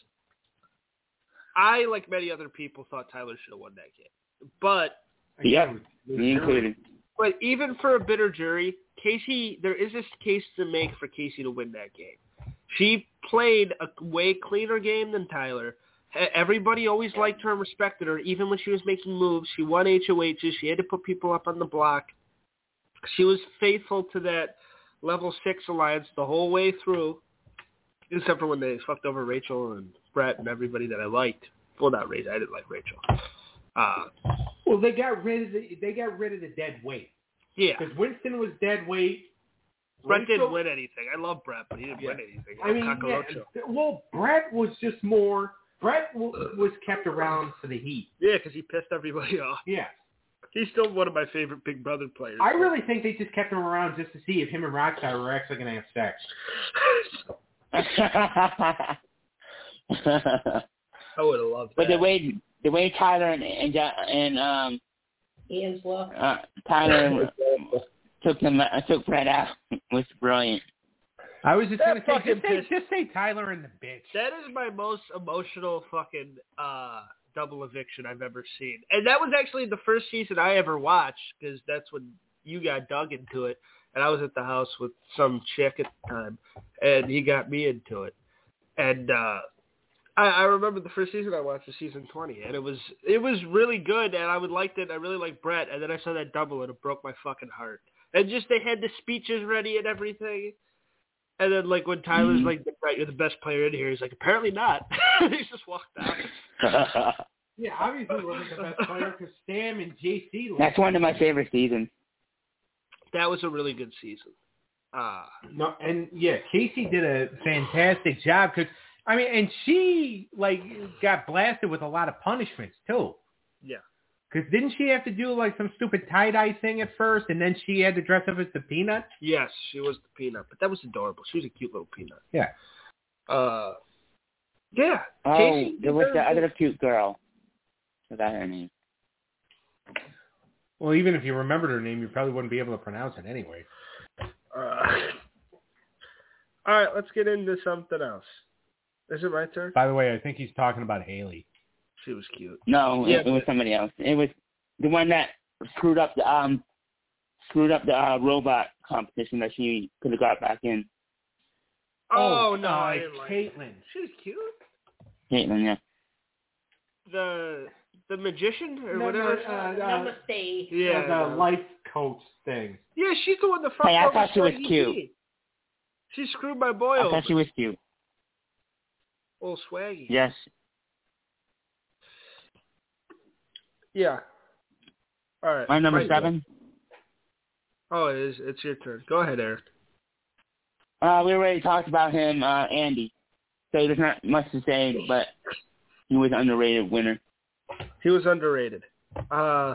I, like many other people, thought Tyler should have won that game. But Yeah, Me included. but even for a bitter jury, Kaycee, there is this case to make for Kaycee to win that game. She played a way cleaner game than Tyler, Everybody always liked her and respected her, even when she was making moves. She won HOHs. She had to put people up on the block. She was faithful to that level six alliance the whole way through, except for when they fucked over Rachel and Brett and everybody that I liked. Well, not Rachel. I didn't like Rachel. Uh, Well, they got rid of the they got rid of the dead weight yeah, because Winston was dead weight. Brett Rachel- didn't win anything. I love Brett, but he didn't win anything. I mean, yeah, well, Brett was just more. Brett w- was kept around for the heat. Yeah, because he pissed everybody off. Yeah, He's still one of my favorite Big Brother players. I really think they just kept him around just to see if him and Rockstar were actually going to have sex. I would have loved that. but the way the way Tyler and and, and um Angela. uh, Tyler took them uh, took Fred out was brilliant. I was just That going to say, just say, just say Tyler and the bitch. That is my most emotional fucking uh, double eviction I've ever seen, and that was actually the first season I ever watched because that's when you got dug into it, and I was at the house with some chick at the time, and he got me into it, and uh, I, I remember the first season I watched was season twenty, and it was it was really good, and I would liked it. I really liked Brett, and then I saw that double, and it broke my fucking heart. And just they had the speeches ready and everything. And then like when Tyler's Mhm. like, "Right, you're the best player in here," he's like, "Apparently not." he just walked out. Yeah, obviously he wasn't the best player because Sam and JC. left. That's one of my favorite seasons. That was a really good season. Uh, No, and yeah, Kaycee did a fantastic job because I mean, and she like got blasted with a lot of punishments too. yeah. Because didn't she have to do like some stupid tie dye thing at first, and then she had to dress up as the peanut? Yes, she was the peanut, but that was adorable. She was a cute little peanut. Yeah. Uh, yeah. Oh, Kaycee there was the other cute girl. Forgot her name. Well, even if you remembered her name, you probably wouldn't be able to pronounce it anyway. Uh, all right, let's get into something else. Is it my turn? By the way, I think he's talking about Haley. She was cute. No, Yeah, it, it was somebody else. It was the one that screwed up the um screwed up the uh, robot competition that she could have got back in. Oh, no, uh, I didn't like her. Kaitlyn. She was cute. Kaitlyn, yeah. The the magician or No, no, whatever. uh, uh, Namaste. yeah, the life coach thing. yeah, she's the one the fucked Hey, I thought she was cute. P. She screwed my boy I over. thought she was cute. Old Swaggy. Yes. Yeah. All right. My number Right. seven. Oh, it is. It's your turn. Go ahead, Eric. Uh, we already talked about him, uh, Andy. So there's not much to say, but he was an underrated winner. He was underrated. Uh,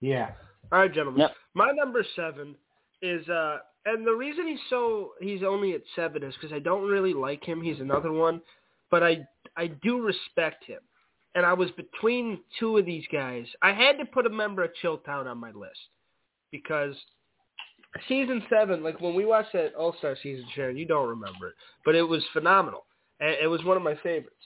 Yeah. all right, gentlemen. Yep. My number seven is, uh, and the reason he's so he's only at seven is because I don't really like him. He's another one, but I I do respect him. And I was between two of these guys. I had to put a member of Chilltown on my list because season seven, like when we watched that All Star season, Sharon, you don't remember it, but it was phenomenal. And it was one of my favorites.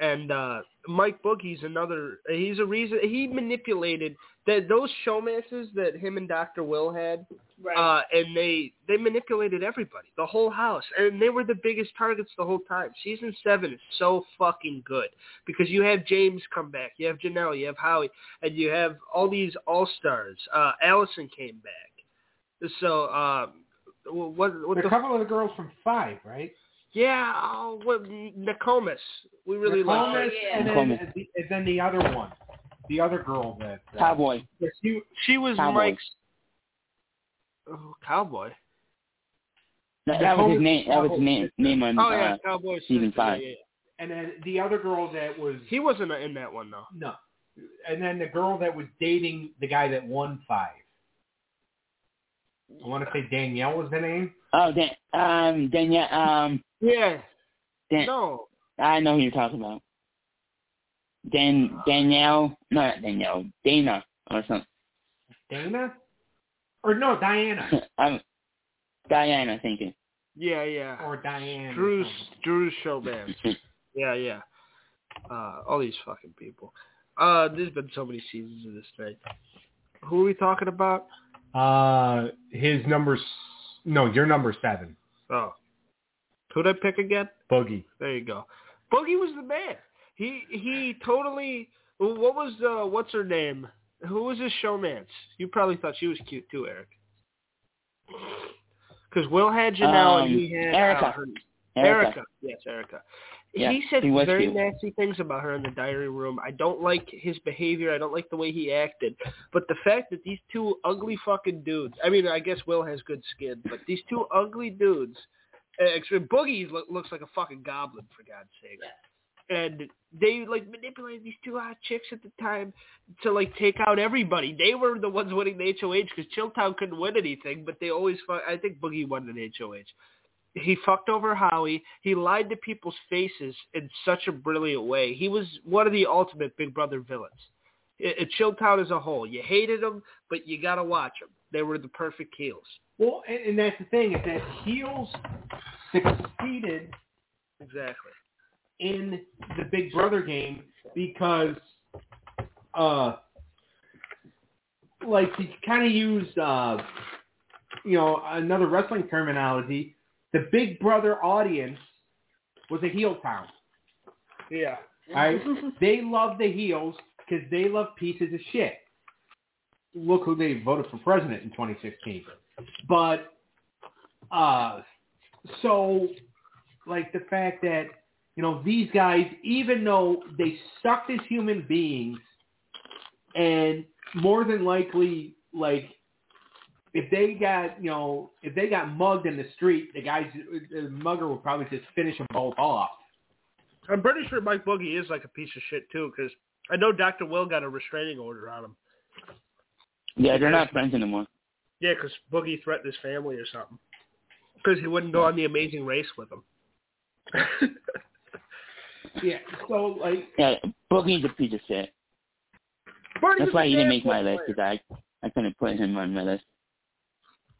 And uh Mike Boogie's another. He's a reason he manipulated that those showmances that him and Doctor Will had, Right. uh, and they they manipulated everybody, the whole house, and they were the biggest targets the whole time. Season seven is so fucking good because you have James come back, you have Janelle, you have Howie, and you have all these all stars. Uh, Alison came back, so um, what what a the couple of the girls from Five, right? Yeah, oh, what Nakomis. We really like Nakomis, her. yeah. and, then, Nakomis. the, and then the other one, the other girl that uh, Cowboy. She she was Cowboy. Mike's oh, cowboy. That, that was his name. That was his name, name on Oh yeah, uh, cowboy season five. Yeah, yeah. and then the other girl that was He wasn't in that one though. no, and then the girl that was dating the guy that won Five. I want to say Danielle was the name. Oh, Dan, um, Danielle. Um, Yeah. Dan, No. I know who you're talking about. Dan Danielle, no, not Danielle, Dana or something. Dana, or no, Diana, um, Diane, I think. Yeah, yeah. or Diana. or Drew's something. Drew's showman. Yeah, yeah. Uh, all these fucking people. Uh, there's been so many seasons of this thing. Who are we talking about? Uh, his number. s- No, your number seven, Oh. Who'd I pick again? Boogie. There you go. Boogie was the man. He he totally. What was uh what's her name? Who was his showmance? You probably thought she was cute too, Eric. Because Will had Janelle Um, and he had Erica. Uh, her, Erica. Erica. Yes, Erica. Yeah, he said he very cute. nasty things about her in the diary room. I don't like his behavior. I don't like the way he acted. But the fact that these two ugly fucking dudes, I mean, I guess Will has good skin, but these two ugly dudes, uh, Boogie looks like a fucking goblin, for God's sake. And they like manipulated these two hot chicks at the time to like take out everybody. They were the ones winning the HOH because Chilltown couldn't win anything, but they always. Fu- I think Boogie won an HOH he fucked over Howie. He lied to people's faces in such a brilliant way. He was one of the ultimate Big Brother villains. It, it Chilltown as a whole. You hated them, but you got to watch them. They were the perfect heels. Well, and, and that's the thing is that heels succeeded Exactly. in the Big Brother game because, uh, like to kind of use, uh, you know, another wrestling terminology, the Big Brother audience was a heel town. Yeah. Right? they love the heels because they love pieces of shit. Look who they voted for president in 2016. But, uh, so, like the fact that, you know, these guys, even though they sucked as human beings, and more than likely, like, if they got, you know, if they got mugged in the street, the guys, the mugger would probably just finish them both off. I'm pretty sure Mike Boogie is like a piece of shit too, because I know Dr. Will got a restraining order on him. Yeah, they're not friends anymore. Yeah, because Boogie threatened his family or something. Because he wouldn't go on the Amazing Race with him. Yeah. So, like, Yeah, Boogie's a piece of shit. But That's why he didn't make my good list because I I couldn't put him on my list.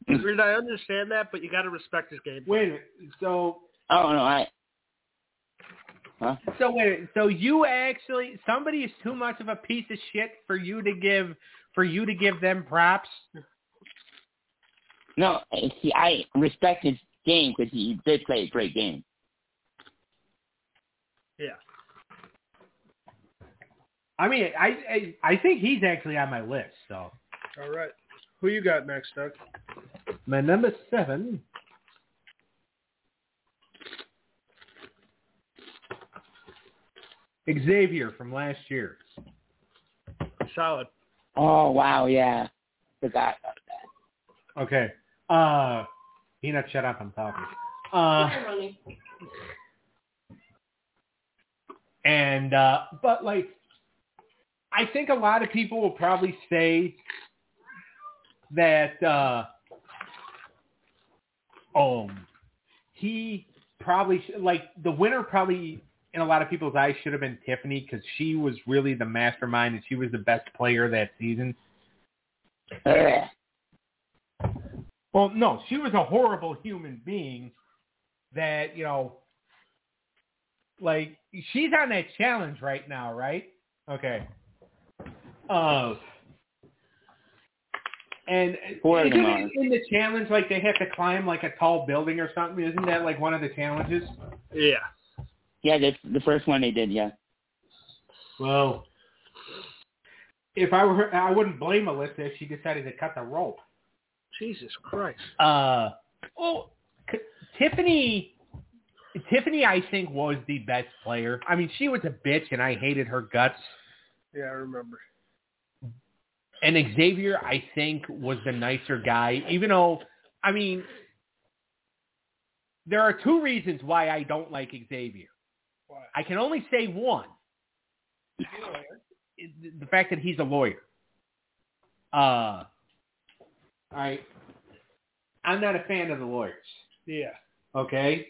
And I understand that, but you got to respect his game. wait a minute. So, Oh no, I. Huh? So wait, a minute. so you actually somebody is too much of a piece of shit for you to give for you to give them props. No, see, I respect his game because he did play a great game. Yeah. I mean, I, I I think he's actually on my list. So All right. Who you got next, Doug? my number seven. Xavier from last year. Solid. Oh wow, yeah, forgot about that. Okay. Uh, Peanut, shut up. I'm talking. Uh, and uh, but like, I think a lot of people will probably say that uh, um, he probably sh- like the winner probably in a lot of people's eyes should have been Tiffany because she was really the mastermind and she was the best player that season. Well, no, she was a horrible human being that, you know, like she's on that challenge right now, right? Okay. Uh and Four isn't it in the challenge like they have to climb like a tall building or something? Isn't that like one of the challenges? Yeah. Yeah, that's the first one they did. Yeah. Well, if I were her, I wouldn't blame Alyssa if she decided to cut the rope. Jesus Christ. Uh, well, C- Tiffany, Tiffany, I think was the best player. I mean, she was a bitch, and I hated her guts. Yeah, I remember. And Xavier, I think, was the nicer guy, even though, I mean, there are two reasons why I don't like Xavier. Why? I can only say one. The fact that he's a lawyer. Uh, I, I'm not a fan of the lawyers. Yeah. okay?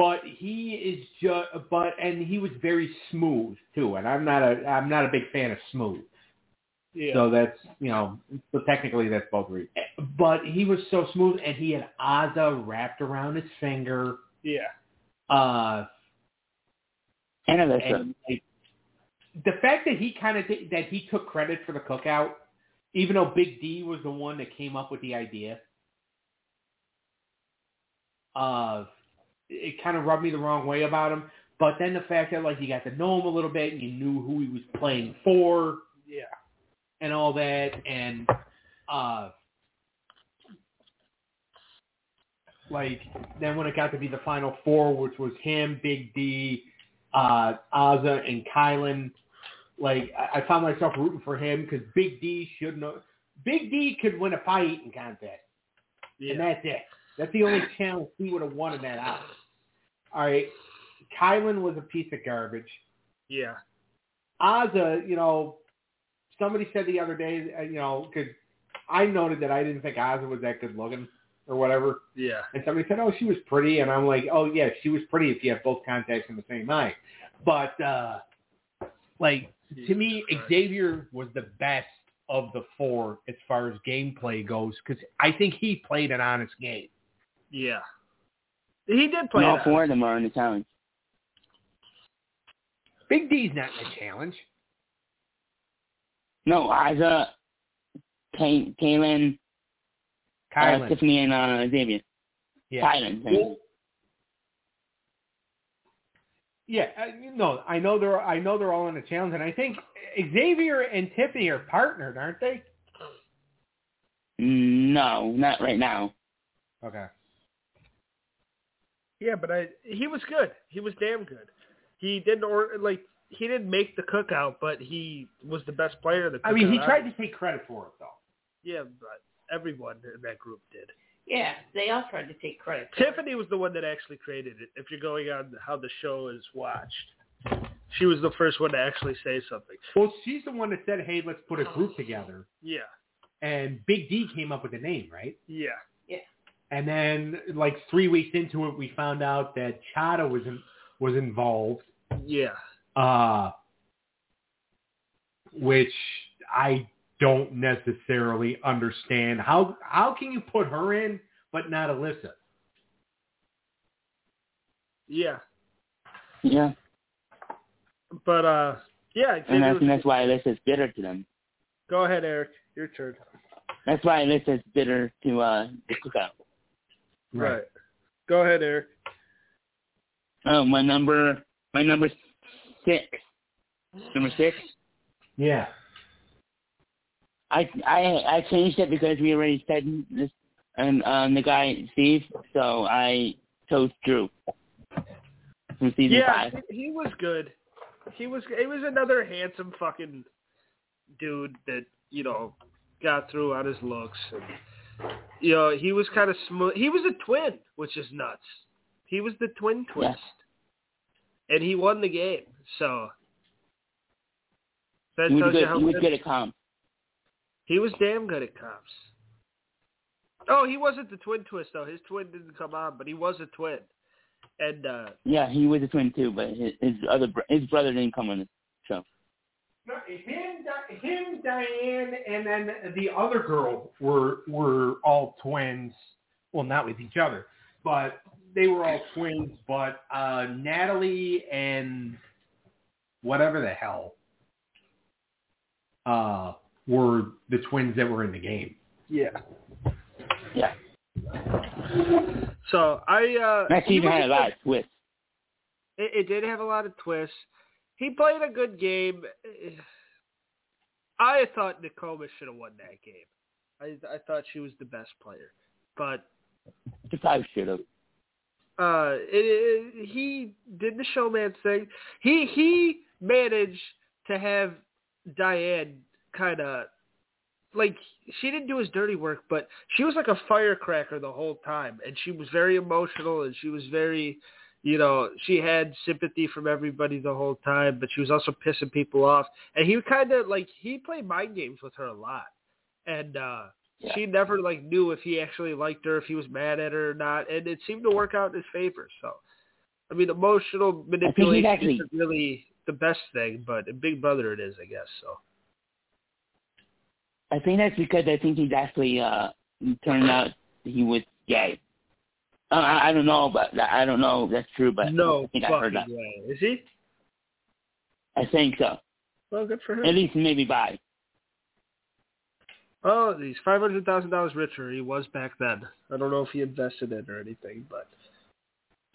But he is just, but and he was very smooth too, and I'm not a, I'm not a big fan of smooth. Yeah. So that's, you know, so technically that's both reasons. But he was so smooth, and he had Azah wrapped around his finger. yeah. Uh, And Alyssa. and like, the fact that he kind of that he took credit for the cookout, even though Big D was the one that came up with the idea, uh, it kind of rubbed me the wrong way about him. But then the fact that like you got to know him a little bit and you knew who he was playing for Yeah. and all that and uh like then when it got to be the final four, which was him, Big D, uh Azah and Kyland, like I, I found myself rooting for him because Big D should know Big D could win a pie eating contest. Yeah. And that's it. That's the only challenge he would have won in that hour. All right. Kyland was a piece of garbage. yeah. Azah, you know, somebody said the other day, uh, you know, because I noted that I didn't think Azah was that good looking or whatever. Yeah. And somebody said, oh, she was pretty. And I'm like, oh, yeah, she was pretty if you have both contacts in the same eye. But, uh, like, to me, Christ. Xavier was the best of the four as far as gameplay goes because I think he played an honest game. Yeah. He did play And all four of them are in the challenge. Big D's not in the challenge. No, Azah, Kay- Kaylin, uh, Tiffany, and uh, Xavier. yeah. Kyland. I. Yeah, uh, no, I know they're I know they're all in the challenge, and I think Xavier and Tiffany are partnered, aren't they? No, not right now. Okay. Yeah, but I he was good. He was damn good. He didn't or like he didn't make the cookout, but he was the best player in the cookout. I mean, he tried to take credit for it, though. Yeah, but everyone in that group did. Yeah, they all tried to take credit. for it. Tiffany was the one that actually created it. If you're going on how the show is watched, she was the first one to actually say something. Well, she's the one that said, "Hey, let's put a group together," Yeah, and Big D came up with the name, right? yeah, And then, like three weeks into it, we found out that Chada was in, was involved, yeah. uh, which I don't necessarily understand. How how can you put her in but not Alyssa? Yeah, Yeah, but uh, yeah. and I think that's why Alyssa's bitter to them. Go ahead, Eric. Your turn. That's why Alyssa's bitter to uh, the cookout. Right. Go ahead, Eric. Oh, my number, my number six. Number six. Yeah. I I I changed it because we already said this, and um, the guy Steve. So I chose Drew from season yeah, five. he, he was good. He was. He was another handsome fucking dude that you know got through on his looks. And, you know, he was kind of smooth. He was a twin, which is nuts. He was the twin twist, and he won the game. So that He was tells you good. how He was good- good at comp. He was damn good at cops. Oh, he wasn't the twin twist though. His twin didn't come on, but he was a twin. And uh Yeah, he was a twin too, but his, his other bro- his brother didn't come on the show. No, him, Di- him, Diane, and then the other girl were were all twins. Well, not with each other, but they were all twins. But uh, Natalie and whatever the hell uh, were the twins that were in the game. yeah. Yeah, So I uh that he even was had a lot of twists. It, it did have a lot of twists. He played a good game. I thought Nakoma should have won that game. I I thought she was the best player, but He probably should have. uh, it, it, he did the showman thing. He he managed to have Diane kind of like she didn't do his dirty work, but she was like a firecracker the whole time, and she was very emotional, and she was very, you know, she had sympathy from everybody the whole time, but she was also pissing people off, and he kind of like he played mind games with her a lot, and uh Yeah. she never like knew if he actually liked her, if he was mad at her or not, and it seemed to work out in his favor. So, I mean, emotional manipulation actually- isn't really the best thing, but in Big Brother it is, I guess. So. I think that's because I think he's actually uh turned out he was gay. Uh, I, I don't know, but I don't know if that's true, but no I think I heard that. way. Is he? I think so. Well, good for him. At least maybe by. Oh, he's five hundred thousand dollars richer. He was back then. I don't know if he invested it or anything, but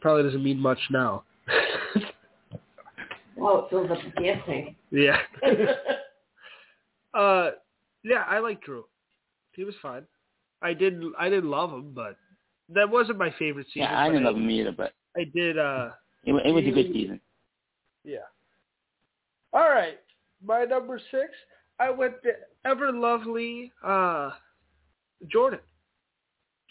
probably doesn't mean much now. Oh, it fills up the gas tank. Yeah. uh, yeah, I like Drew. He was fine. I didn't. I didn't love him, but that wasn't my favorite season. Yeah, I didn't love him either, but I did. uh it, it was a good season. Yeah. All right, my number six. I went to ever lovely uh Jordan.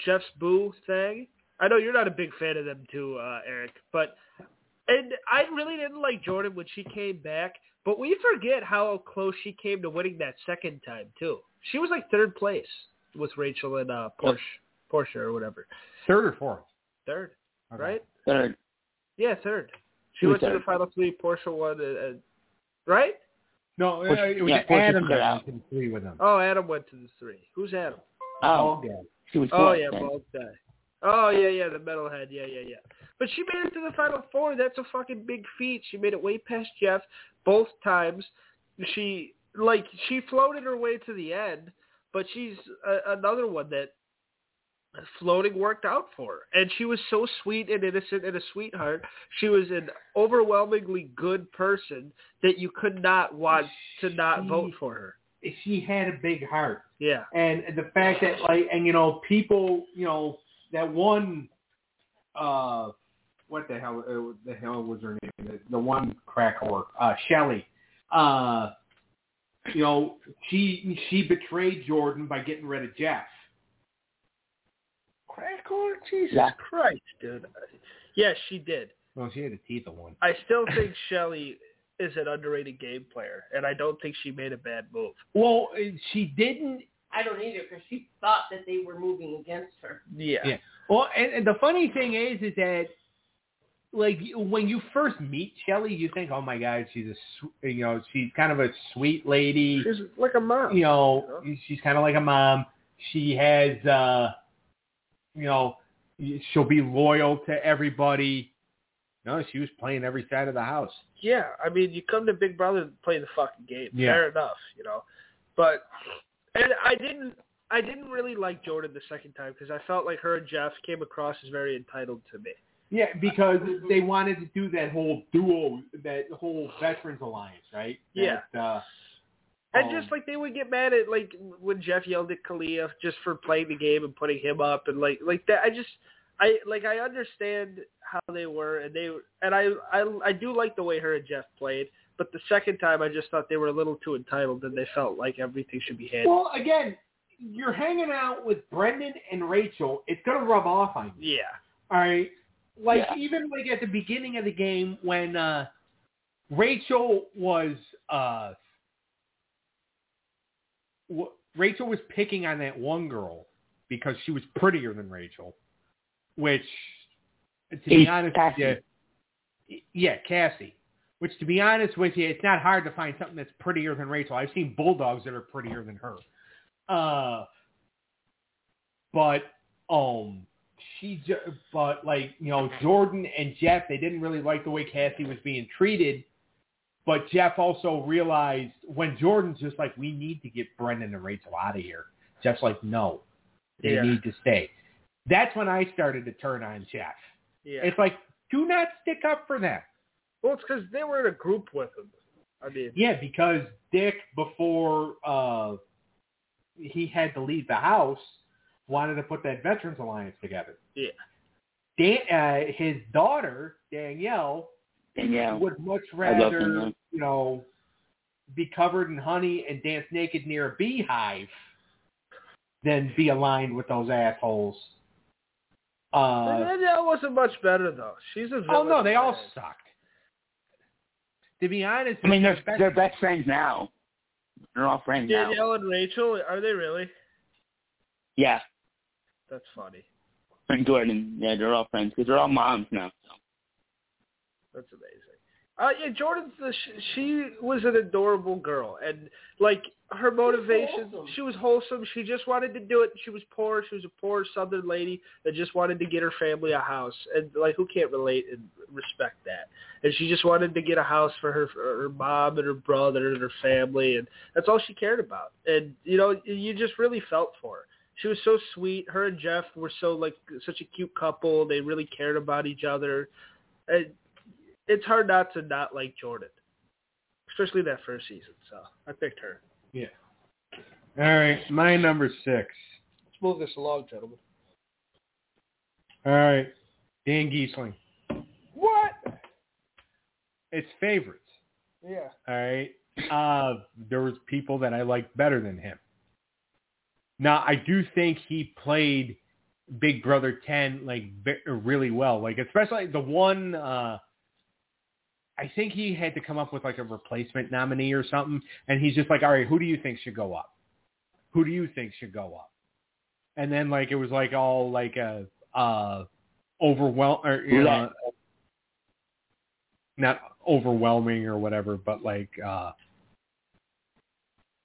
Jeff's Boo thing. I know you're not a big fan of them too, uh, Eric, but and I really didn't like Jordan when she came back, but we forget how close she came to winning that second time too. She was like third place with Rachel and uh Porsche Porsche or whatever. Third or fourth? Third, Okay. right? Third. Yeah, third. She Who was went to the final three. Porsche won, uh, uh, right? No, uh, it was yeah, Adam that went to the three with him. Oh, Adam went to the three. Who's Adam? Oh, Okay. she was Oh yeah, bald guy. Oh yeah, yeah, the metalhead. Yeah, yeah, yeah. But she made it to the final four. That's a fucking big feat. She made it way past Jeff both times. She like she floated her way to the end, but she's a, another one that floating worked out for her. And she was so sweet and innocent and a sweetheart. She was an overwhelmingly good person that you could not want to not She- vote for her. She had a big heart. Yeah. and the fact that like and you know people you know that one uh what the hell uh, the hell was her name the, the one crack whore uh Shelly uh you know she she betrayed Jordan by getting rid of Jeff Crackle? Jesus Yeah. Christ, dude. Yes, she did. well she had a teeth of one I still think Shelly is an underrated game player, and I don't think she made a bad move. well uh, she didn't I don't either because she thought that they were moving against her. Yeah. Yeah. well and, and the funny thing is is that like when you first meet Shelly you think oh my god she's a you know she's kind of a sweet lady She's like a mom. you know, she's kind of like a mom. She has, uh, you know, she'll be loyal to everybody. No, she was playing every side of the house. Yeah, I mean, you come to Big Brother to play the fucking game. Yeah. Fair enough, you know. But and I didn't, I didn't really like Jordan the second time because I felt like her and Jeff came across as very entitled to me. Yeah, because they wanted to do that whole duo, that whole veterans alliance, right? Yeah. That, uh, And um, just like they would get mad at like when Jeff yelled at Kalia just for playing the game and putting him up and like like that. I just I like I understand how they were and they and I I I do like the way her and Jeff played. But the second time, I just thought they were a little too entitled and they felt like everything should be handled. well, again, you're hanging out with Brendon and Rachel. It's gonna rub off on you. Yeah, All right. Like Yeah. even like at the beginning of the game when uh Rachel was uh w- Rachel was picking on that one girl because she was prettier than Rachel, which to be honest Cassie. with you, yeah, Cassie. Which to be honest with you, it's not hard to find something that's prettier than Rachel. I've seen bulldogs that are prettier than her. Uh but um she but like you know Jordan and Jeff they didn't really like the way Cassie was being treated but Jeff also realized when Jordan's just like we need to get Brendon and Rachel out of here Jeff's like no they Yeah. need to stay that's when I started to turn on Jeff yeah. it's like do not stick up for them well, it's because they were in a group with him. I mean, yeah because Dick before uh he had to leave the house wanted to put that Veterans Alliance together yeah, Dan, uh, his daughter Danielle Danielle. would much rather Danielle. you know be covered in honey and dance naked near a beehive than be aligned with those assholes. Uh, Danielle wasn't much better though. She's a oh no, they all man. sucked. To be honest, I mean, they're with you, they're best friends now. They're all friends now. Danielle and Rachel are they really? Yeah, That's funny. and Jordan. Yeah, they're all friends because they're all moms now. That's amazing. Uh, yeah, Jordan's the sh- she was an adorable girl, and like her motivation, wholesome. she was wholesome. She just wanted to do it. She was poor. She was a poor Southern lady that just wanted to get her family a house, and like who can't relate and respect that? And she just wanted to get a house for her, for her mom and her brother and her family, and that's all she cared about. And you know, you just really felt for her. She was so sweet. Her and Jeff were so like such a cute couple. They really cared about each other. And it's hard not to not like Jordan. especially that first season. So I picked her. Yeah. All right, my number six. Let's move this along, gentlemen. All right, Dan Gheesling. What? It's favorites. Yeah. All right. Uh, there was people that I liked better than him. Now I do think he played Big Brother 10 like really well. Like especially the one. Uh, I think he had to come up with like a replacement nominee or something, and he's just like, all right, who do you think should go up? Who do you think should go up? And then like it was like all like a uh, overwhelm or you know, not overwhelming or whatever, but like uh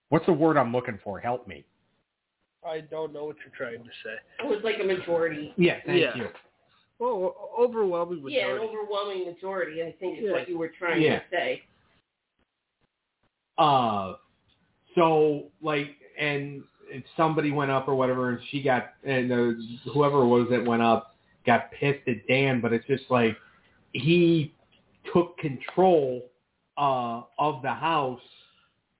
what's the word I'm looking for? Help me. I don't know what you're trying to say. It was like a majority. Yeah, thank Yeah. you. Well, overwhelming majority. Yeah, an overwhelming majority, I think is Yeah. what you were trying Yeah. to say. Uh so like and and somebody went up or whatever and she got and uh, whoever it was that went up got pissed at Dan, but it's just like he took control uh of the house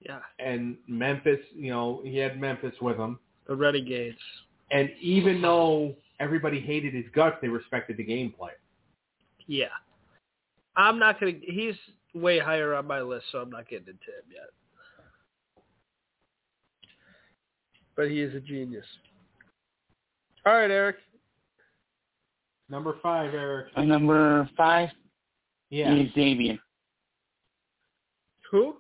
Yeah, and Memphis, you know, he had Memphis with him. the Renegades. And even though everybody hated his guts, they respected the gameplay. Yeah. I'm not gonna. He's way higher on my list, so I'm not getting into him yet. But he is a genius. All right, Eric. Number five, Eric. Uh, number five Yeah. is Xavier. Who?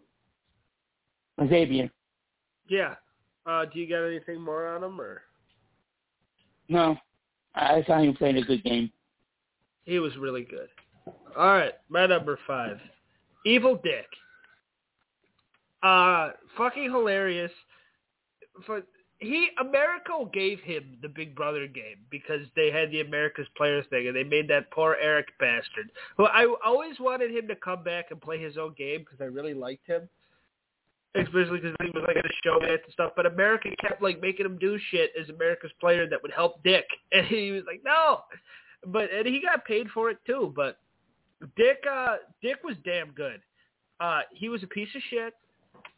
Xavier. Yeah. Uh, do you got anything more on him, or No, I saw him playing a good game. he was really good? All right, my number five, Evil Dick. Uh, fucking hilarious. For he America gave him the Big Brother game because they had the America's Players thing, and they made that poor Eric bastard. Who I always wanted him to come back and play his own game because I really liked him. Especially because he was like at a show and stuff, but America kept like making him do shit as America's player that would help Dick, and he was like, no. But and he got paid for it too. But Dick, uh, Dick was damn good. Uh, he was a piece of shit.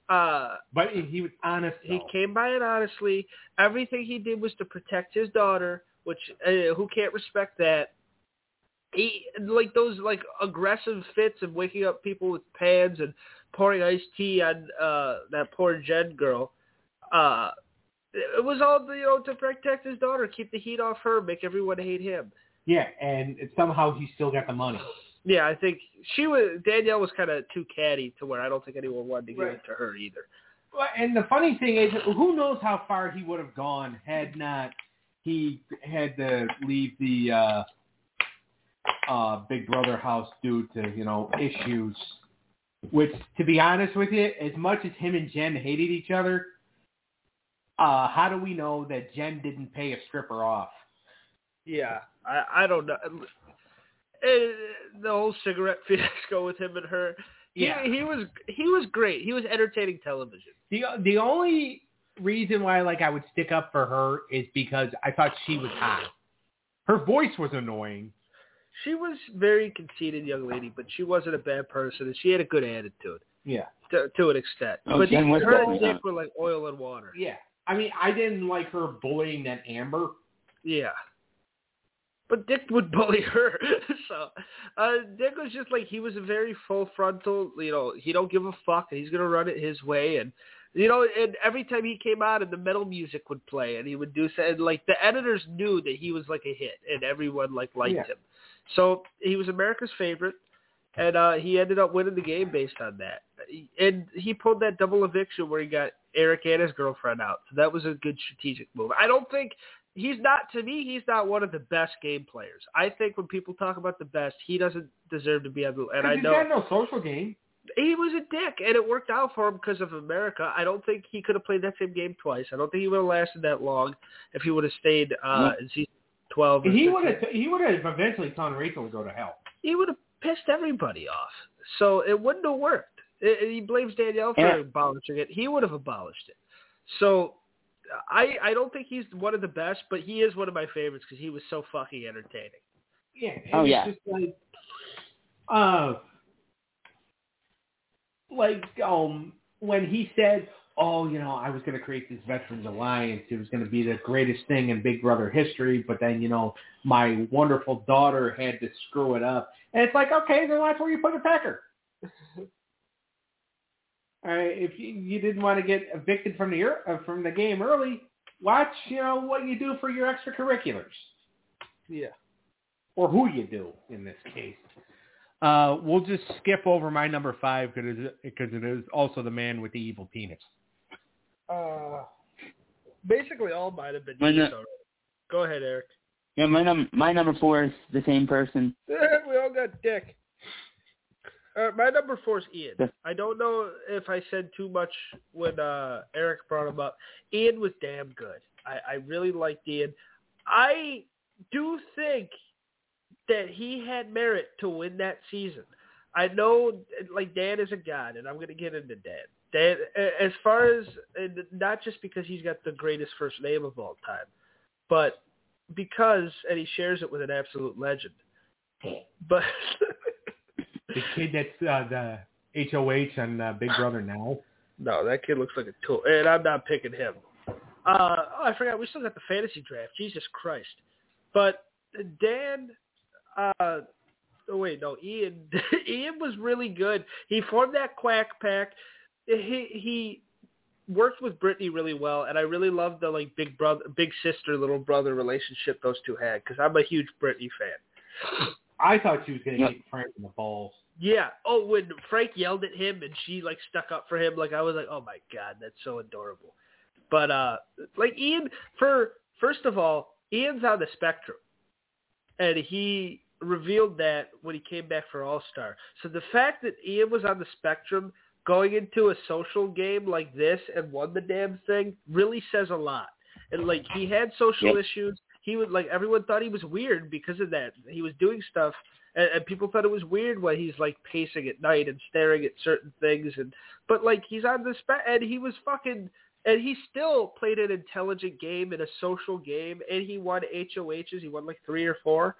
Uh, But he was honest. he came by it honestly. Everything he did was to protect his daughter, which uh, who can't respect that. He like those like aggressive fits of waking up people with pans and pouring iced tea on uh that poor Jen girl. Uh it was all you know to protect his daughter, keep the heat off her, make everyone hate him. Yeah, and somehow he still got the money. Yeah, I think she was Danielle was kind of too catty to where I don't think anyone wanted to give Right. it to her either. Well, And the funny thing is, who knows how far he would have gone had not he had to leave the uh, uh, Big Brother house due to you know issues. Which, to be honest with you, as much as him and Jen hated each other, uh, how do we know that Jen didn't pay a stripper off? Yeah, I I don't know. Eh, the whole cigarette fiasco with him and her. He, Yeah. he was he was great. He was entertaining television. The the only reason why like I would stick up for her is because I thought she was hot. Her voice was annoying. She was very conceited young lady, but she wasn't a bad person, and she had a good attitude Yeah. to, to an extent. Oh, but Jen he, was her and definitely Dick were like oil and water. Yeah. I mean, I didn't like her bullying that Amber. Yeah. But Dick would bully her. so uh Dick was just like he was a very full frontal, you know, he don't give a fuck and he's gonna run it his way and you know, and every time he came out and the metal music would play and he would do so and like the editors knew that he was like a hit and everyone like liked Yeah. him. So he was America's favorite and uh he ended up winning the game based on that. And he pulled that double eviction where he got Eric and his girlfriend out. So that was a good strategic move. I don't think he's not to me he's not one of the best game players. I think when people talk about the best, he doesn't deserve to be on the and I He's know got no social game. he was a dick and it worked out for him because of America. I don't think he could have played that same game twice. I don't think he would have lasted that long if he would have stayed uh in season 12. or He would have. He would have eventually telling Rachel to go to hell. he would have pissed everybody off. So it wouldn't have worked. It, he blames Danielle for Yeah. abolishing it. He would have abolished it. So I I don't think he's one of the best, but he is one of my favorites because he was so fucking entertaining. Yeah. Oh, yeah. Just like, uh, like um when he said, "Oh, you know, I was going to create this Veterans Alliance. It was going to be the greatest thing in Big Brother history, but then you know, my wonderful daughter had to screw it up." And it's like, okay, then that's where you put a pecker. All right, if you, you didn't want to get evicted from the uh, from the game early, watch you know what you do for your extracurriculars Yeah. or who you do in this case. Uh, we'll just skip over my number five because because it is also the man with the evil penis. Uh, basically, all might have been used not? already. Go ahead, Eric. Yeah, my num my number four is the same person. we all got dick. Uh, my number four is Ian. I don't know if I said too much when uh, Eric brought him up. Ian was damn good. I, I really liked Ian. I do think that he had merit to win that season. I know, like Dan is a god, and I'm going to get into Dan. Dan, as far as not just because he's got the greatest first name of all time, but because and he shares it with an absolute legend. But The kid that's uh, the HOH on uh, Big Brother now. no, that kid looks like a tool, and I'm not picking him. Uh, oh, I forgot we still got the fantasy draft. Jesus Christ! But Dan, uh, oh wait, no, Ian. Ian was really good. He formed that quack pack. He he worked with Britney really well, and I really loved the like big brother, big sister, little brother relationship those two had because I'm a huge Britney fan. I thought she was going to Yeah. kick Frank in the balls. Yeah. Oh, when Frank yelled at him and she like stuck up for him, like I was like, oh my god, that's so adorable. But uh, like Ian, for first of all, Ian's on the spectrum, and he revealed that when he came back for All Star. So the fact that Ian was on the spectrum going into a social game like this and won the damn thing really says a lot. And like he had social Yep. issues. He was like everyone thought he was weird because of that. He was doing stuff and, and people thought it was weird when he's like pacing at night and staring at certain things and but like he's on the spe- and he was fucking and he still played an intelligent game and a social game and he won HOHs he won like 3 or 4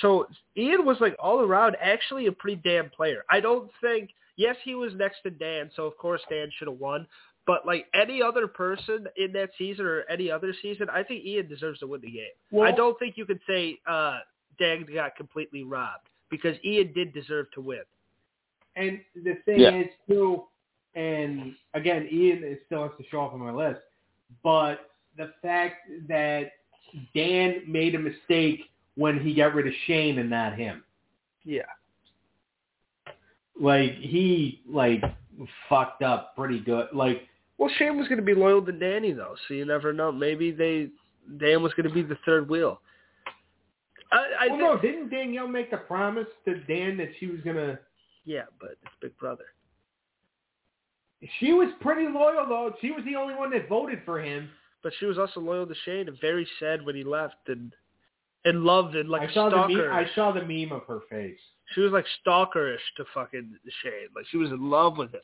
so Ian was like all around actually a pretty damn player I don't think yes he was next to Dan so of course Dan should have won but like any other person in that season or any other season I think Ian deserves to win the game Well, I don't think you could say uh Dan got completely robbed because Ian did deserve to win. And the thing Yeah. is too, and again, Ian is still has to show up on my list, but the fact that Dan made a mistake when he got rid of Shane and not him. Yeah. Like he like fucked up pretty good. Like Well, Shane was going to be loyal to Danny though, so you never know. Maybe they Dan was going to be the third wheel. I, I well, think, no, didn't Danielle make the promise to Dan that she was gonna? yeah, but it's Big Brother. She was pretty loyal though. She was the only one that voted for him. But she was also loyal to Shane and very sad when he left and and loved and like I saw the meme. stalker. I saw the meme of her face. She was like stalkerish to fucking Shane. Like she was in love with him.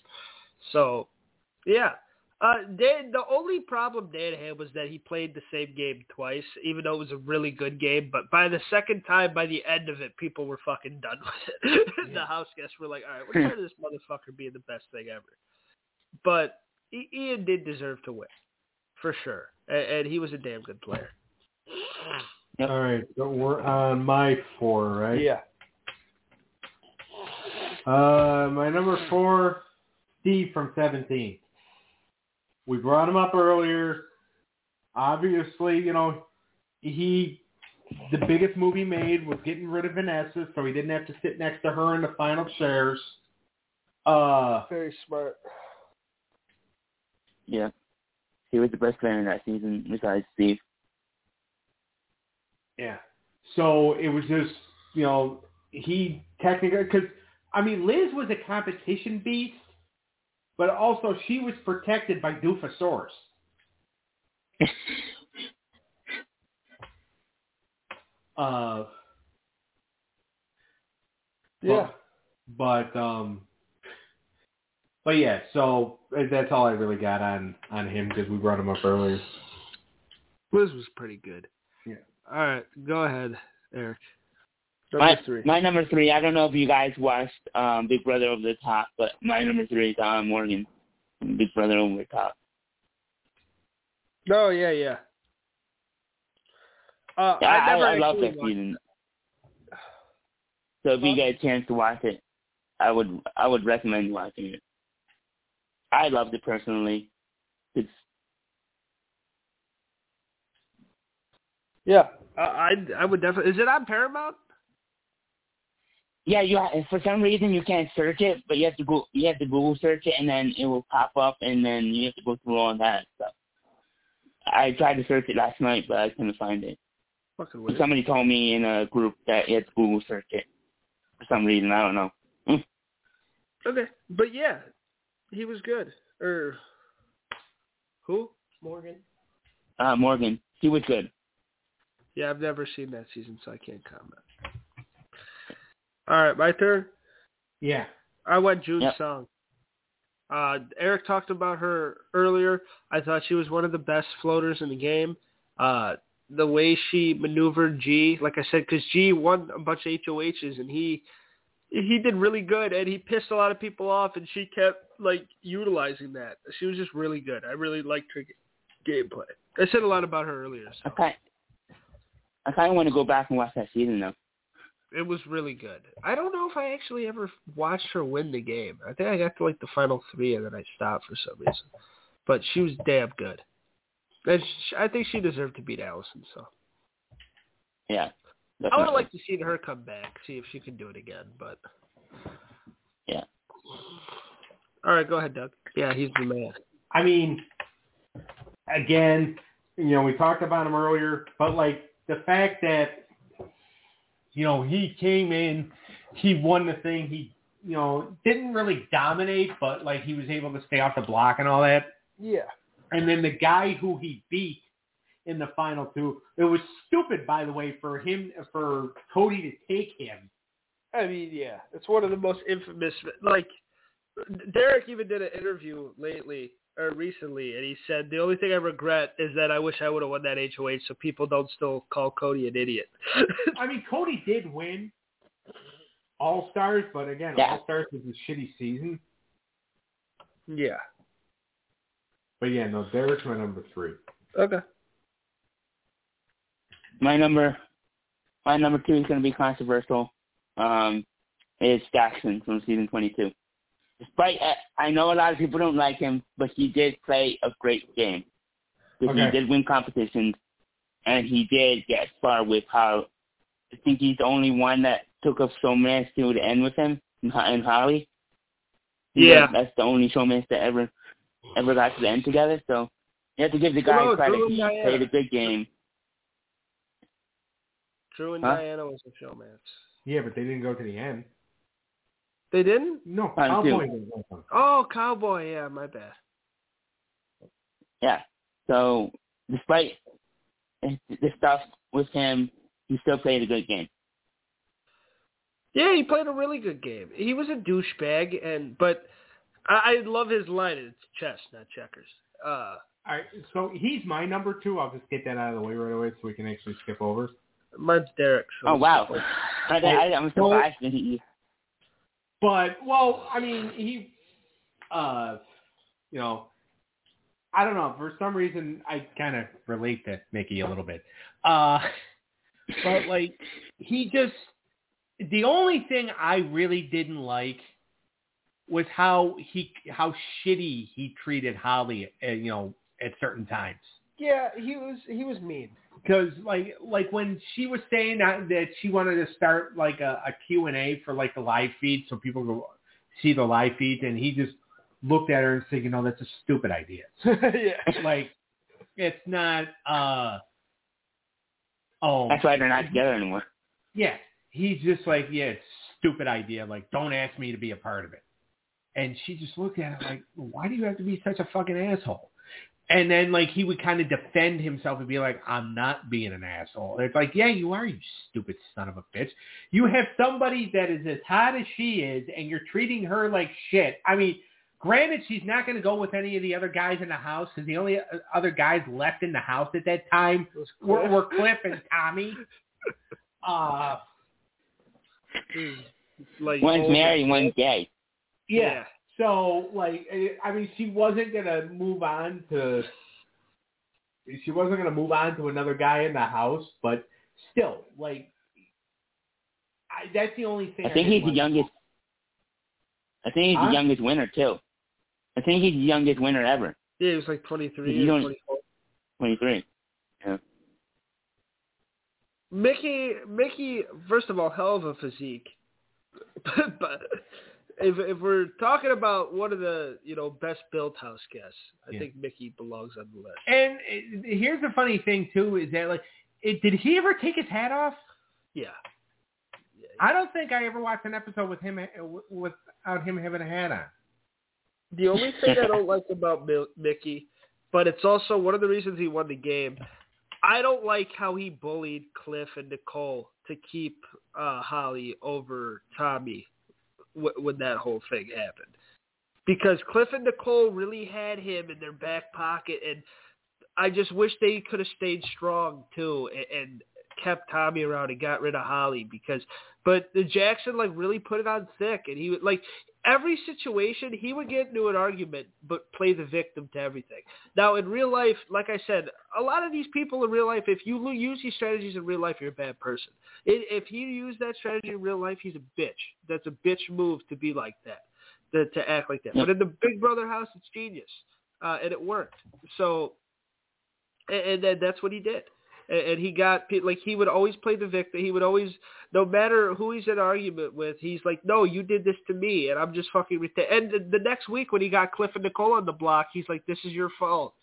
So, yeah. Uh, Dan, the only problem Dan had was that he played the same game twice, even though it was a really good game. But by the second time, by the end of it, people were fucking done with it. the house guests were like, all right, we're tired of this motherfucker being the best thing ever. But Ian did deserve to win, for sure. And, and he was a damn good player. Yep. All right, so we're on my four, right? Yeah. Uh, my number four, Steve from Seventeen. We brought him up earlier. Obviously, you know, he the biggest move he made was getting rid of Vanessa, so he didn't have to sit next to her in the final chairs. Uh, Very smart. Yeah. He was the best player in that season besides Steve. Yeah. So it was just, you know, he technically, because, I mean, Liz was a competition beast, but also she was protected by Doofosaurus. Uh, Yeah. But, but, um, but yeah, so that's all I really got on, on him because we brought him up earlier. Liz was pretty good. Yeah. All right, go ahead, Eric. Number my, three. my number three. I don't know if you guys watched um, Big Brother Over the Top, but my number three is Alan Morgan, Big Brother Over the Top. No, yeah, yeah. Uh, Yeah, I I, never I, love that season. So if you get a chance to watch it, I would I would recommend watching it. I loved it personally. It's Yeah, I I would definitely. Is it on Paramount? Yeah, you ha for some reason you can't search it, but you have to go you have to Google search it and then it will pop up and then you have to go through all that stuff. I tried to search it last night, but I couldn't find it. Fucking weird. Somebody told me in a group that you had to Google search it for some reason. I don't know. Okay, but yeah, he was good. Or who? Morgan. Uh, Morgan, he was good. Yeah, I've never seen that season, so I can't comment. All right, my turn. Yeah. I went Jun's Yep. song. Uh, Eric talked about her earlier. I thought she was one of the best floaters in the game. Uh, the way she maneuvered G, like I said, because G won a bunch of HOHs and he he did really good and he pissed a lot of people off and she kept like utilizing that. She was just really good. I really liked her ga- gameplay. I said a lot about her earlier. I So. kind I kind of want to go back and watch that season though. It was really good. I don't know if I actually ever watched her win the game. I think I got to like the final three and then I stopped for some reason. But she was damn good. And sh I think she deserved to beat Alison. So Yeah. I would definitely. have liked to see her come back, see if she can do it again. But Yeah. all right, go ahead, Doug. Yeah, he's the man. I mean, again, you know, we talked about him earlier, but like the fact that, you know, he came in, he won the thing, he, you know, didn't really dominate, but like he was able to stay off the block and all that. Yeah. And then the guy who he beat in the final two, it was stupid, by the way, for him, for Cody to take him. I mean, yeah, it's one of the most infamous. Like Derrick even did an interview lately or recently, and he said the only thing I regret is that I wish I would have won that HOH, so people don't still call Cody an idiot. I mean, Cody did win All Stars, but again, Yeah. All Stars was a shitty season. yeah. But yeah, no, Derrick's my number three. Okay. My number, my number two is going to be controversial. Um, is Jackson from season 22. Despite, I know a lot of people don't like him, but he did play a great game. Okay. He did win competitions, and he did get far with how. I think he's the only one that took up showmance to the end with him and, Ho- Holly. Yeah. that's the only showmance that ever ever got to the end together. So you have to give the guy Well, no, credit. He Diana. played a good game. Drew and Huh? Diana was a showmance. Yeah, but they didn't go to the end. They didn't? No, Fine, Cowboy too. didn't go to Oh, Cowboy. Yeah, my bad. Yeah. So despite the stuff with him, he still played a good game. Yeah, he played a really good game. He was a douchebag, and but I, I love his line. It's chess, not checkers. Uh, All right, so he's my number two. I'll just get that out of the way right away so we can actually skip over. mine's Derrick. So Oh wow! I, I, I'm surprised that he. But well, I mean, he, uh, you know, I don't know. For some reason, I kind of relate to Michie a little bit. Uh, but like, he just the only thing I really didn't like was how he how shitty he treated Holly. Uh, you know, at certain times. Yeah, he was he was mean. because like like when she was saying that, that she wanted to start like a, a Q&A for like the live feed so people go see the live feed and he just looked at her and said, you know, that's a stupid idea. yeah. like it's not uh oh That's why they're not together anymore. yeah. He's just like, yeah, it's a stupid idea. Like, don't ask me to be a part of it. And she just looked at it like, why do you have to be such a fucking asshole? And then like he would kind of defend himself and be like, I'm not being an asshole. It's like, yeah, you are, you stupid son of a bitch. You have somebody that is as hot as she is, and you're treating her like shit. I mean, granted, she's not going to go with any of the other guys in the house because the only uh, other guys left in the house at that time were, were Cliff and Tommy. Uh, like One's over- married, one's gay. Yeah. So like, eh, I mean, she wasn't gonna move on to. She wasn't gonna move on to another guy in the house, but still, like, I, that's the only thing. I think didn't he's the youngest. I think he's Huh? the youngest winner too. I think he's the youngest winner ever. Yeah, he was like 23 You or don't- 24. Twenty three. Michie, Michie, first of all, hell of a physique. but, but if if we're talking about one of the you know best built house guests, I Yeah. think Michie belongs on the list. And here's the funny thing too is that like, it, did he ever take his hat off? Yeah, I don't think I ever watched an episode with him without him having a hat on. The only thing I don't like about Michie, but it's also one of the reasons he won the game. I don't like how he bullied Cliff and Nicole to keep uh, Holly over Tommy w- when that whole thing happened. Because Cliff and Nicole really had him in their back pocket, and I just wish they could have stayed strong too and, and kept Tommy around and got rid of Holly. Because, but the Jackson like really put it on thick, and he like every situation he would get into an argument but play the victim to everything. Now in real life, like I said, a lot of these people in real life, if you use these strategies in real life, you're a bad person. If you use that strategy in real life, he's a bitch. That's a bitch move to be like that, to, to act like that. But in the Big Brother house, it's genius, uh, and it worked. So, and, and then that's what he did. And, and he got like he would always play the victim. He would always no matter who he's in argument with, he's like, no, you did this to me, and I'm just fucking. And the, the next week when he got Cliff and Nicole on the block, he's like, this is your fault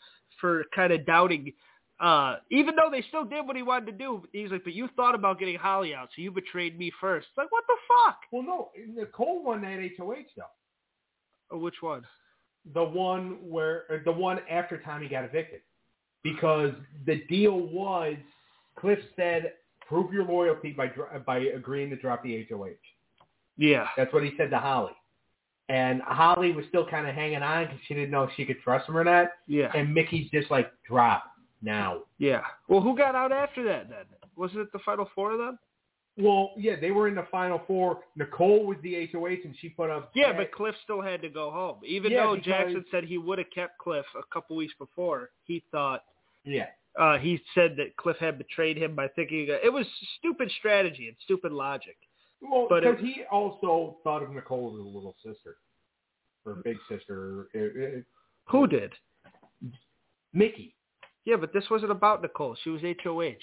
for kind of doubting. Uh, even though they still did what he wanted to do, he's like, but you thought about getting Holly out, so you betrayed me first. It's like, what the fuck? Well, no, Nicole won that HOH though. Oh, which one? The one where the one after Tommy got evicted, because the deal was Cliff said, "Prove your loyalty by by agreeing to drop the HOH." Yeah. That's what he said to Holly. And Holly was still kind of hanging on because she didn't know if she could trust him or not. Yeah. And Michie's just like, drop now. Yeah. Well, who got out after that then? Wasn't it the final four of them? Well, yeah, they were in the final four. Nicole was the HOH, and she put up. Yeah, but Cliff still had to go home. Even Yeah, though Jackson said he would have kept Cliff a couple weeks before, he thought yeah, uh, he said that Cliff had betrayed him by thinking it was stupid strategy and stupid logic. well, But because he also thought of Nicole as a little sister or big sister. Uh, uh, Who did? Michie. Yeah, but this wasn't about Nicole. She was HOH.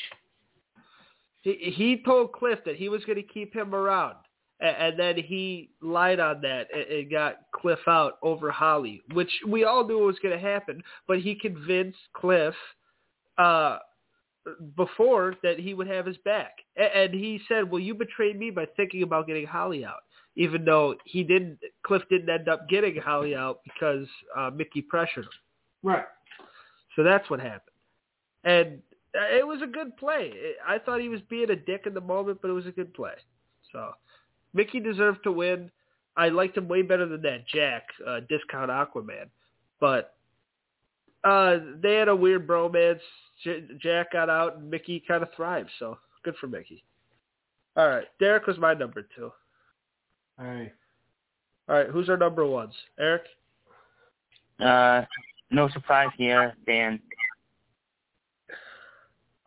He, he told Cliff that he was going to keep him around, and, and then he lied on that and, and got Cliff out over Holly, which we all knew was going to happen. But he convinced Cliff uh, before that he would have his back, and, and he said, "Well, you betrayed me by thinking about getting Holly out." Even though he didn't, Cliff didn't end up getting Holly out because uh, Michie pressured him. Right. So that's what happened. And it was a good play. I thought he was being a dick in the moment, but it was a good play. So Michie deserved to win. I liked him way better than that Jack, uh, discount Aquaman. But uh, they had a weird bromance. J- Jack got out and Michie kind of thrived. So good for Mickey. All right. Derrick was my number two. All right. All right. Who's our number ones? Eric? Uh, no surprise here, Dan.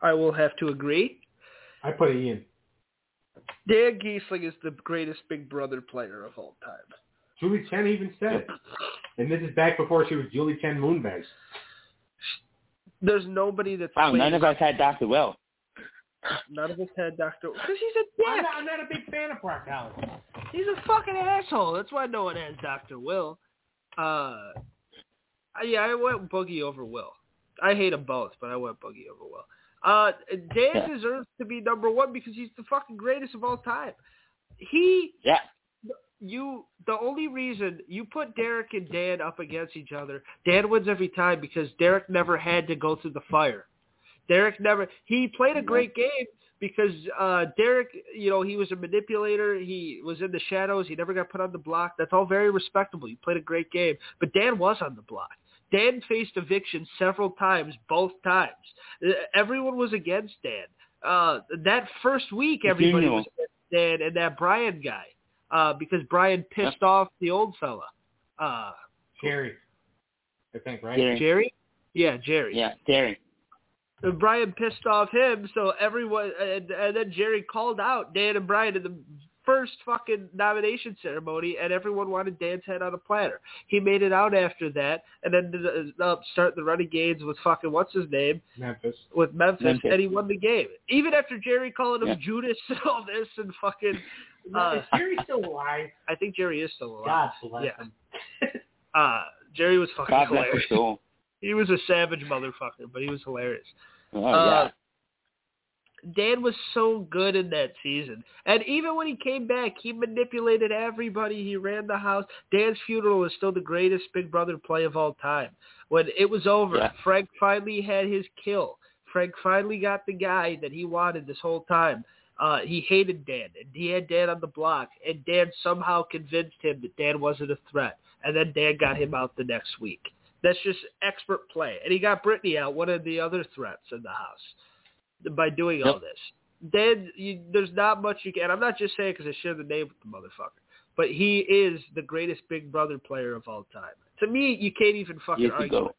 I will have to agree. I put Ian. Dan Gheesling is the greatest Big Brother player of all time. Julie Chen even said it. And this is back before she was Julie Chen Moonves. There's nobody that's Wow, played none of us had Dr. Will. none of us had Doctor because he's a I'm not, I'm not a big fan of Brock Collins. He's a fucking asshole. That's why no one has Doctor Will. Uh, yeah, I went Boogie over Will. I hate them both, but I went Boogie over Will. Uh, Dan Yeah. deserves to be number one because he's the fucking greatest of all time. He Yeah. you the only reason you put Derrick and Dan up against each other, Dan wins every time because Derrick never had to go through the fire. Derrick never he played a great game because uh Derrick, you know, he was a manipulator, he was in the shadows, he never got put on the block. That's all very respectable. You played a great game. But Dan was on the block. Dan faced eviction several times, both times. Uh, Everyone was against Dan. Uh that first week everybody knew. was against Dan and that Brian guy uh, because Brian pissed off the old fella. Uh, Jerry. I think, right? Jerry. Jerry? Yeah, Jerry. Yeah, Jerry. And Brian pissed off him, so everyone and, and then Jerry called out Dan and Brian in the first fucking nomination ceremony, and everyone wanted Dan's head on a platter. He made it out after that, and then ended up starting the Renegades with fucking what's his name Memphis. with Memphis, Memphis. and he won the game. Even after Jerry calling him Yeah. Judas and all this and fucking, Now, Uh, is Jerry still alive? I think Jerry is still alive. God bless Yeah. him. Uh, Jerry was fucking God hilarious. soul. He was a savage motherfucker, but he was hilarious. Oh, Uh, Dan was so good in that season. And even when he came back, he manipulated everybody. He ran the house. Dan's funeral is still the greatest Big Brother play of all time. When it was over, Yeah. Frank finally had his kill. Frank finally got the guy that he wanted this whole time. Uh, he hated Dan, and he had Dan on the block, and Dan somehow convinced him that Dan wasn't a threat. And then Dan got him out the next week. That's just expert play. And he got Britney out, one of the other threats in the house, by doing all this. Then you, there's not much you can. I'm not just saying because I share the name with the motherfucker, but he is the greatest Big Brother player of all time. To me, you can't even fucking argue. it.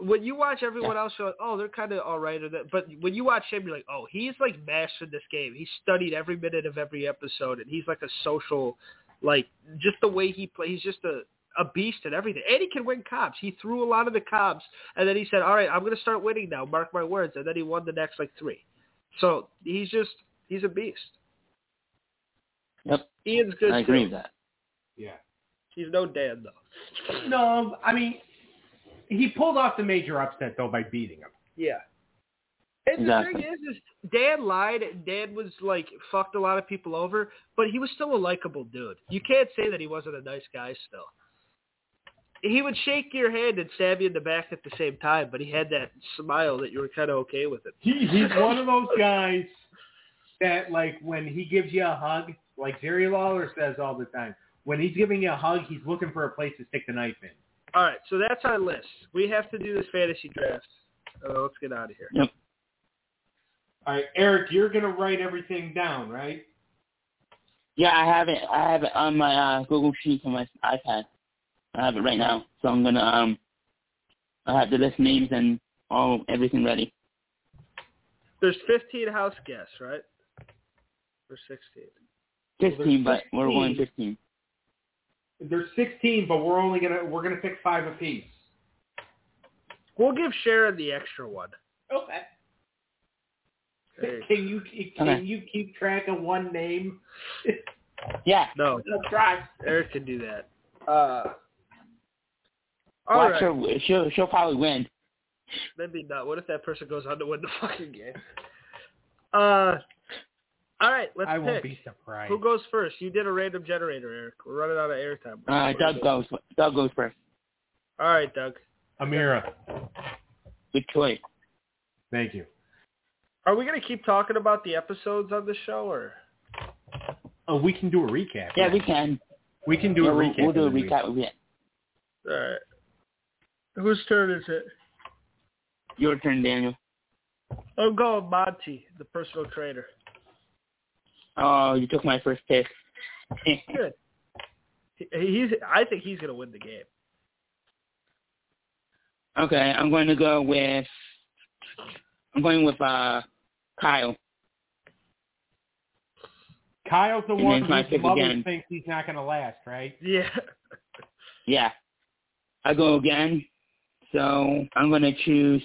When you watch everyone else, you're like, oh, they're kind of all right. Or that. But when you watch him, you're like, oh, he's like mastered this game. He studied every minute of every episode, and he's like a social, like just the way he plays. He's just a a beast at everything. And he can win comps. He threw a lot of the comps, and then he said, all right, I'm going to start winning now. Mark my words. And then he won the next like three. So he's just he's a beast. Yep. Ian's good I agree with that. Yeah. He's no Dan though. No, I mean, he pulled off the major upset though by beating him. Yeah. And Exactly. the thing is, is Dan lied. and Dan was like fucked a lot of people over, but he was still a likable dude. You can't say that he wasn't a nice guy still. He would shake your hand and stab you in the back at the same time, but he had that smile that you were kind of okay with it. He, he's one of those guys that, like, when he gives you a hug, like Jerry Lawler says all the time, when he's giving you a hug, he's looking for a place to stick the knife in. All right, so that's our list. We have to do this fantasy draft. Uh, let's get out of here. Yep. All right, Eric, you're gonna write everything down, right? Yeah, I have it. I have it on my uh, Google Sheets on my iPad. I have it right now. So I'm gonna um, I have the list names and all everything ready. There's 15 house guests, right? Or 16. Fifteen, but we're 15. going fifteen. There's 16, but we're only gonna we're gonna pick five apiece. We'll give Sharon the extra one. Okay. Hey, Can you can Okay. you keep track of one name? Yeah. no, Let's try. Eric can do that. Uh, all Watch right. her. She'll she'll probably win. Maybe not. What if that person goes on to win the fucking game? Uh, all right. Let's I pick. won't be surprised. Who goes first? You did a random generator, Eric. We're running out of airtime. Uh, Doug goes. Doug goes first. All right, Doug. Ameerah, Good choice. thank you. Are we gonna keep talking about the episodes on the show, or Oh, we can do a recap. Yeah, we can. we can do Yeah, a we'll, recap. we'll do a of the week. recap of it. all right? Whose turn is it? Your turn, Daniel. I'm going Monte, the personal trainer. Oh, you took my first pick. Good. He's. I think he's gonna win the game. okay, I'm going to go with. I'm going with uh, Kyle. Kyle's the And one then my whose mother again. thinks he's not gonna last, right? Yeah. Yeah. I go again. So I'm going to choose.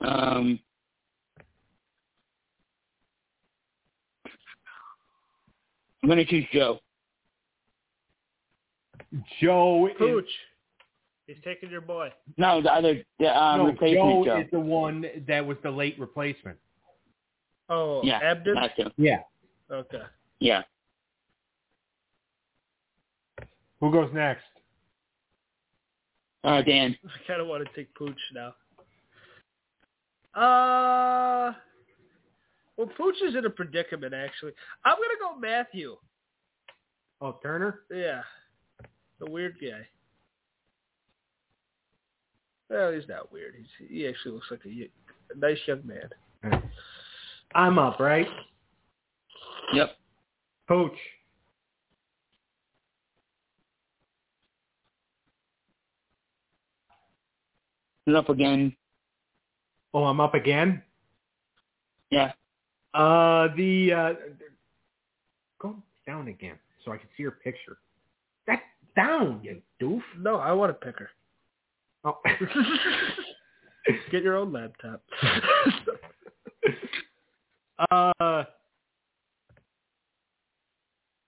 Um, I'm going to choose Joe. Joe is He's taking your boy. No, the other the um, no, replacement Joe, Joe. is the one that was the late replacement. Oh, Yeah, Abdin. Yeah. Okay. Yeah. Who goes next? Uh, Dan. I kind of want to take Pooch now. Uh, well, Pooch is in a predicament actually. I'm gonna go Matthew. Oh, Turner. Yeah, the weird guy. Well, he's not weird. He's, he actually looks like a nice young man. I'm up, right? Yep. Pooch. You're up again. Oh, I'm up again. Yeah. Uh, the uh, go down again so I can see your picture. That's down, you doof. No, I want to pick her. Oh. Get your own laptop. uh,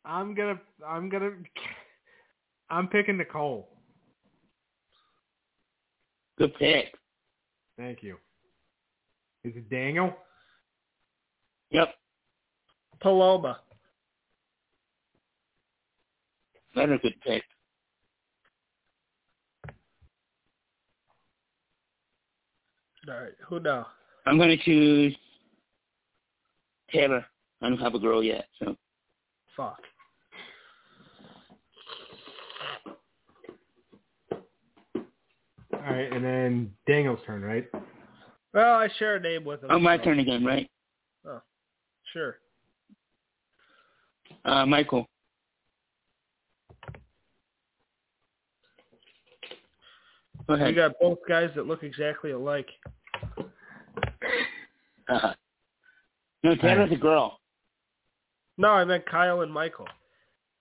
I'm gonna, I'm gonna, I'm picking Nicole. Good pick. Thank you. Is it Daniel? Yep. Paloma. Another good pick. All right, who now? I'm gonna choose Taylor. I don't have a girl yet, so Fuck. All right, and then Daniel's turn, right? Well, I share a name with him. oh my so- turn again, right? Oh, sure. Uh, Michael. Go ahead. You got both guys that look exactly alike. Uh, no, Taylor's a girl. No, I meant Kyle and Michael.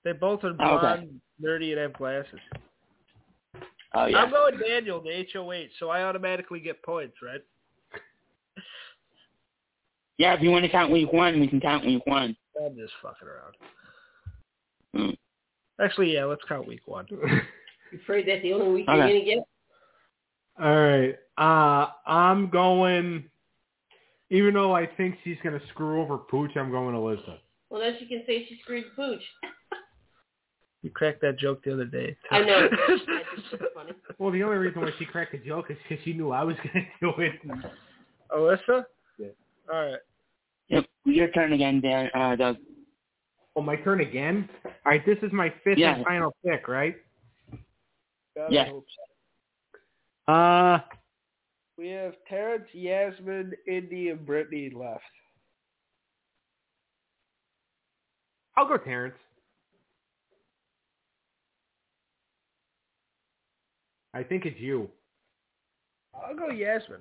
They both are Oh, okay. blonde, nerdy, and have glasses. Oh yeah. I'm going Daniel, the HOH, so I automatically get points, right? Yeah, if you want to count week one, we can count week one. I'm just fucking around. Mm. Actually, yeah, let's count week one. You afraid that's the only week Okay. you're gonna get? All right. Uh, I'm going. Even though I think she's gonna screw over Pooch, I'm going Elizabeth. Well, then she can say she screwed Pooch. You cracked that joke the other day. I know. Funny. Well, the only reason why she cracked the joke is because she knew I was gonna do it. Alyssa? Yeah. All right. Yep. Your turn again, Dan. Uh, Doug. Oh, my turn again. All right, this is my fifth Yeah. and final pick, right? God, Yeah. So. Uh, We have Terrance, Yasmin, Indy, and Brittany left. I'll go Terrance. I think it's you. I'll go Yasmin.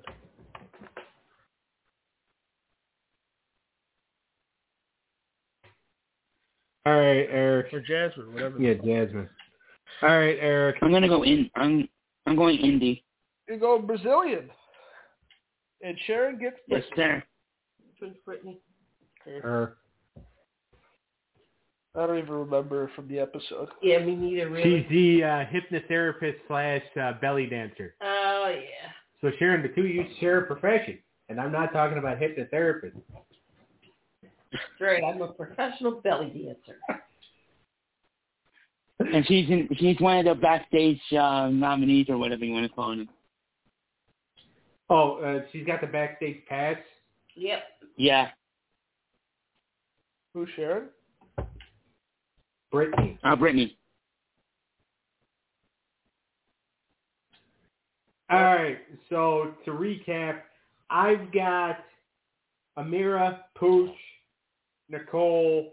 All right, Eric. Or Jasmine, whatever. Yeah, Jasmine. All right, Eric. I'm gonna go in. I'm I'm going Indy. You go Brazilian. And Sharon gets Yes, sir. Prince Brittany. Her. I don't even remember from the episode. Yeah, me neither, really. She's the uh, hypnotherapist slash uh, belly dancer. Oh, yeah. So Sharon, the two of you share a profession, and I'm not talking about hypnotherapist. That's right. I'm a professional belly dancer. And she's in. She's one of the backstage uh, nominees or whatever you want to call them. Oh, uh, she's got the backstage pass. Yep. Yeah. Who's Sharon? Brittany. Uh, Brittany. All right. So to recap, I've got Ameerah, Pooch, Nicole,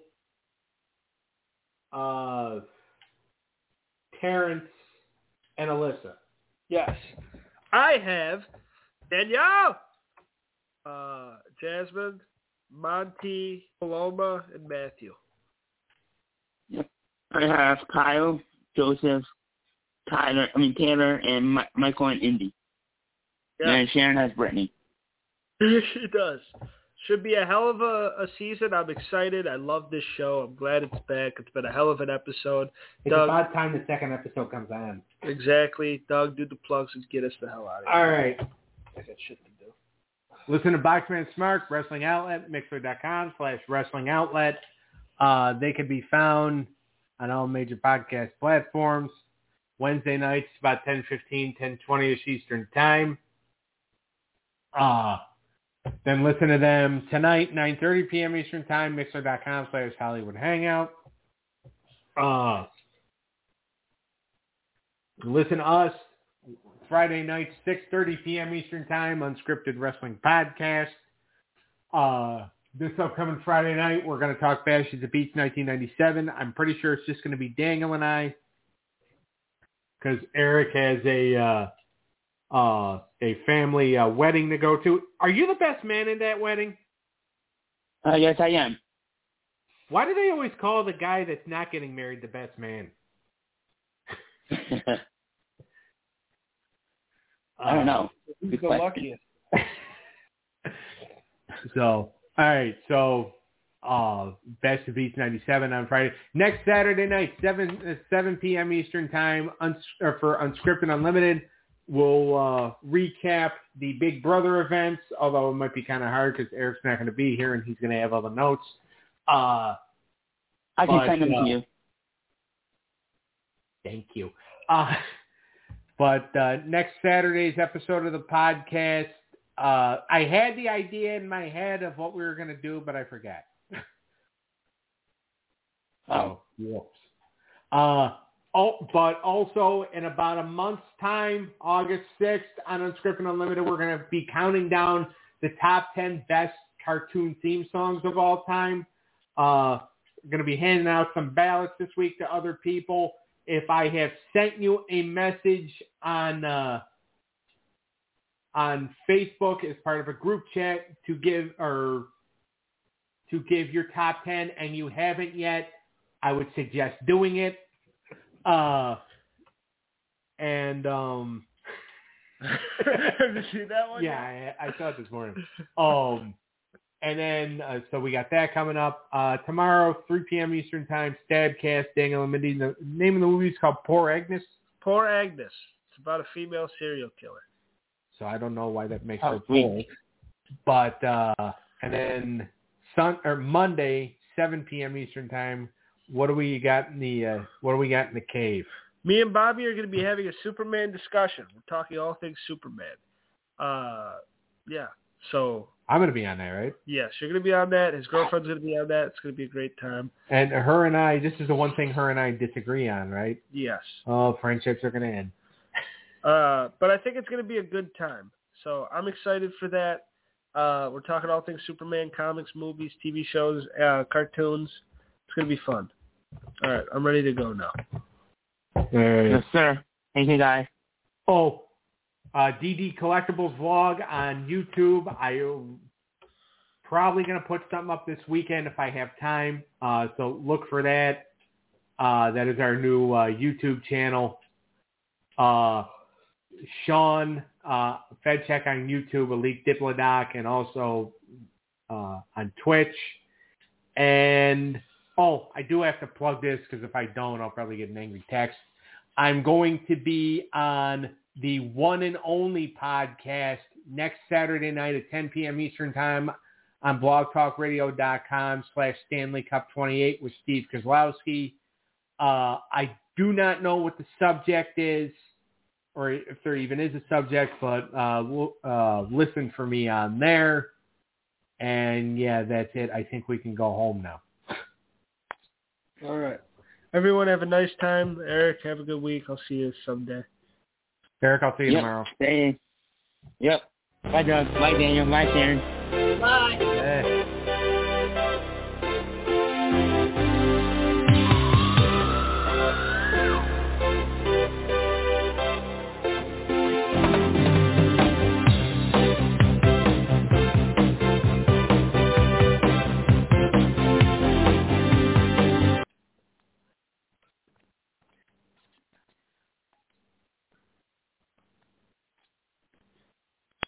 uh, Terrance, and Alyssa. Yes. I have Danielle, uh, Jasmine, Monte, Paloma, and Matthew. I have Kyle, Joseph, Tyler. I mean Taylor and Mi- Michael and Indy. Yeah, And Sharon has Brittany. she does. Should be a hell of a, a season. I'm excited. I love this show. I'm glad it's back. It's been a hell of an episode. It's Doug. about time the second episode comes on. Exactly. Doug, do the plugs and get us the hell out of here. All right. I got shit to do. Listen to Boxman Smart, Wrestling Outlet, Mixer.com slash Wrestling Outlet. Uh, they can be found on all major podcast platforms. Wednesday nights, about 10.15, 10.20ish Eastern Time. Uh, then listen to them tonight, 9.30 p.m. Eastern Time, Mixer.com slash Hollywood Hangout. Uh, listen to us Friday nights, 6.30 p.m. Eastern Time, Unscripted Wrestling Podcast. Uh, this upcoming Friday night, we're going to talk Bash at the Beach 1997. I'm pretty sure it's just going to be Daniel and I because Eric has a uh, uh, a family uh, wedding to go to. Are you the best man in that wedding? Uh, yes, I am. Why do they always call the guy that's not getting married the best man? I don't know. Who's the question. luckiest? so, all right. So, uh, Best of Beats 97 on Friday. Next Saturday night, 7, uh, 7 p.m. Eastern Time uns- or for Unscripted Unlimited. We'll uh, recap the Big Brother events, although it might be kind of hard because Eric's not going to be here and he's going to have all the notes. Uh, I can But, send them uh, to you. Thank you. Uh, but uh, next Saturday's episode of the podcast, uh, I had the idea in my head of what we were going to do, but I forgot. Oh. whoops. Uh, oh, but also in about a month's time, August 6th on Unscripted Unlimited, we're going to be counting down the top 10 best cartoon theme songs of all time. Uh, going to be handing out some ballots this week to other people. If I have sent you a message on uh, on Facebook as part of a group chat to give or to give your top 10 and you haven't yet, I would suggest doing it. Uh, and um, Have you seen that one? yeah, I, I saw it this morning. Um, and then uh, so we got that coming up uh, tomorrow, 3 p.m. Eastern Time. Stabcast, Daniel and Mindy. The name of the movie is called Poor Agnes. Poor Agnes. It's about a female serial killer. So I don't know why that makes Oh, her sweet. poor. But uh, and then Sun or Monday, 7 p.m. Eastern Time. What do we got in the uh, What do we got in the cave? Me and Bobby are going to be having a Superman discussion. We're talking all things Superman. Uh, yeah. So I'm going to be on that, right? yes, you're going to be on that. His girlfriend's going to be on that. It's going to be a great time. And her and I, this is the one thing her and I disagree on, right? Yes. Oh, friendships are going to end. Uh, but I think it's going to be a good time. So I'm excited for that. Uh, we're talking all things Superman, comics, movies, TV shows, uh, cartoons. It's going to be fun. All right, I'm ready to go now. Yes, sir. Thank you, guys. Oh, uh, DD Collectibles vlog on YouTube. I'm probably going to put something up this weekend if I have time. Uh, so look for that. Uh, that is our new uh, YouTube channel. Uh, Sean, uh, FedCheck on YouTube, Elite Diplodoc, and also uh, on Twitch. And, oh, I do have to plug this because if I don't, I'll probably get an angry text. I'm going to be on the one and only podcast next Saturday night at 10 p.m. Eastern Time on blogtalkradio.com slash Stanley Cup 28 with Steve Kozlowski. Uh, I do not know what the subject is or if there even is a subject, but uh, l- uh, listen for me on there. And yeah, that's it. I think we can go home now. All right. Everyone have a nice time. Eric, have a good week. I'll see you someday. Eric, I'll see you Yep. tomorrow. Stay. Yep. Bye, Doug. Bye, Daniel. Bye, Sharon. Bye.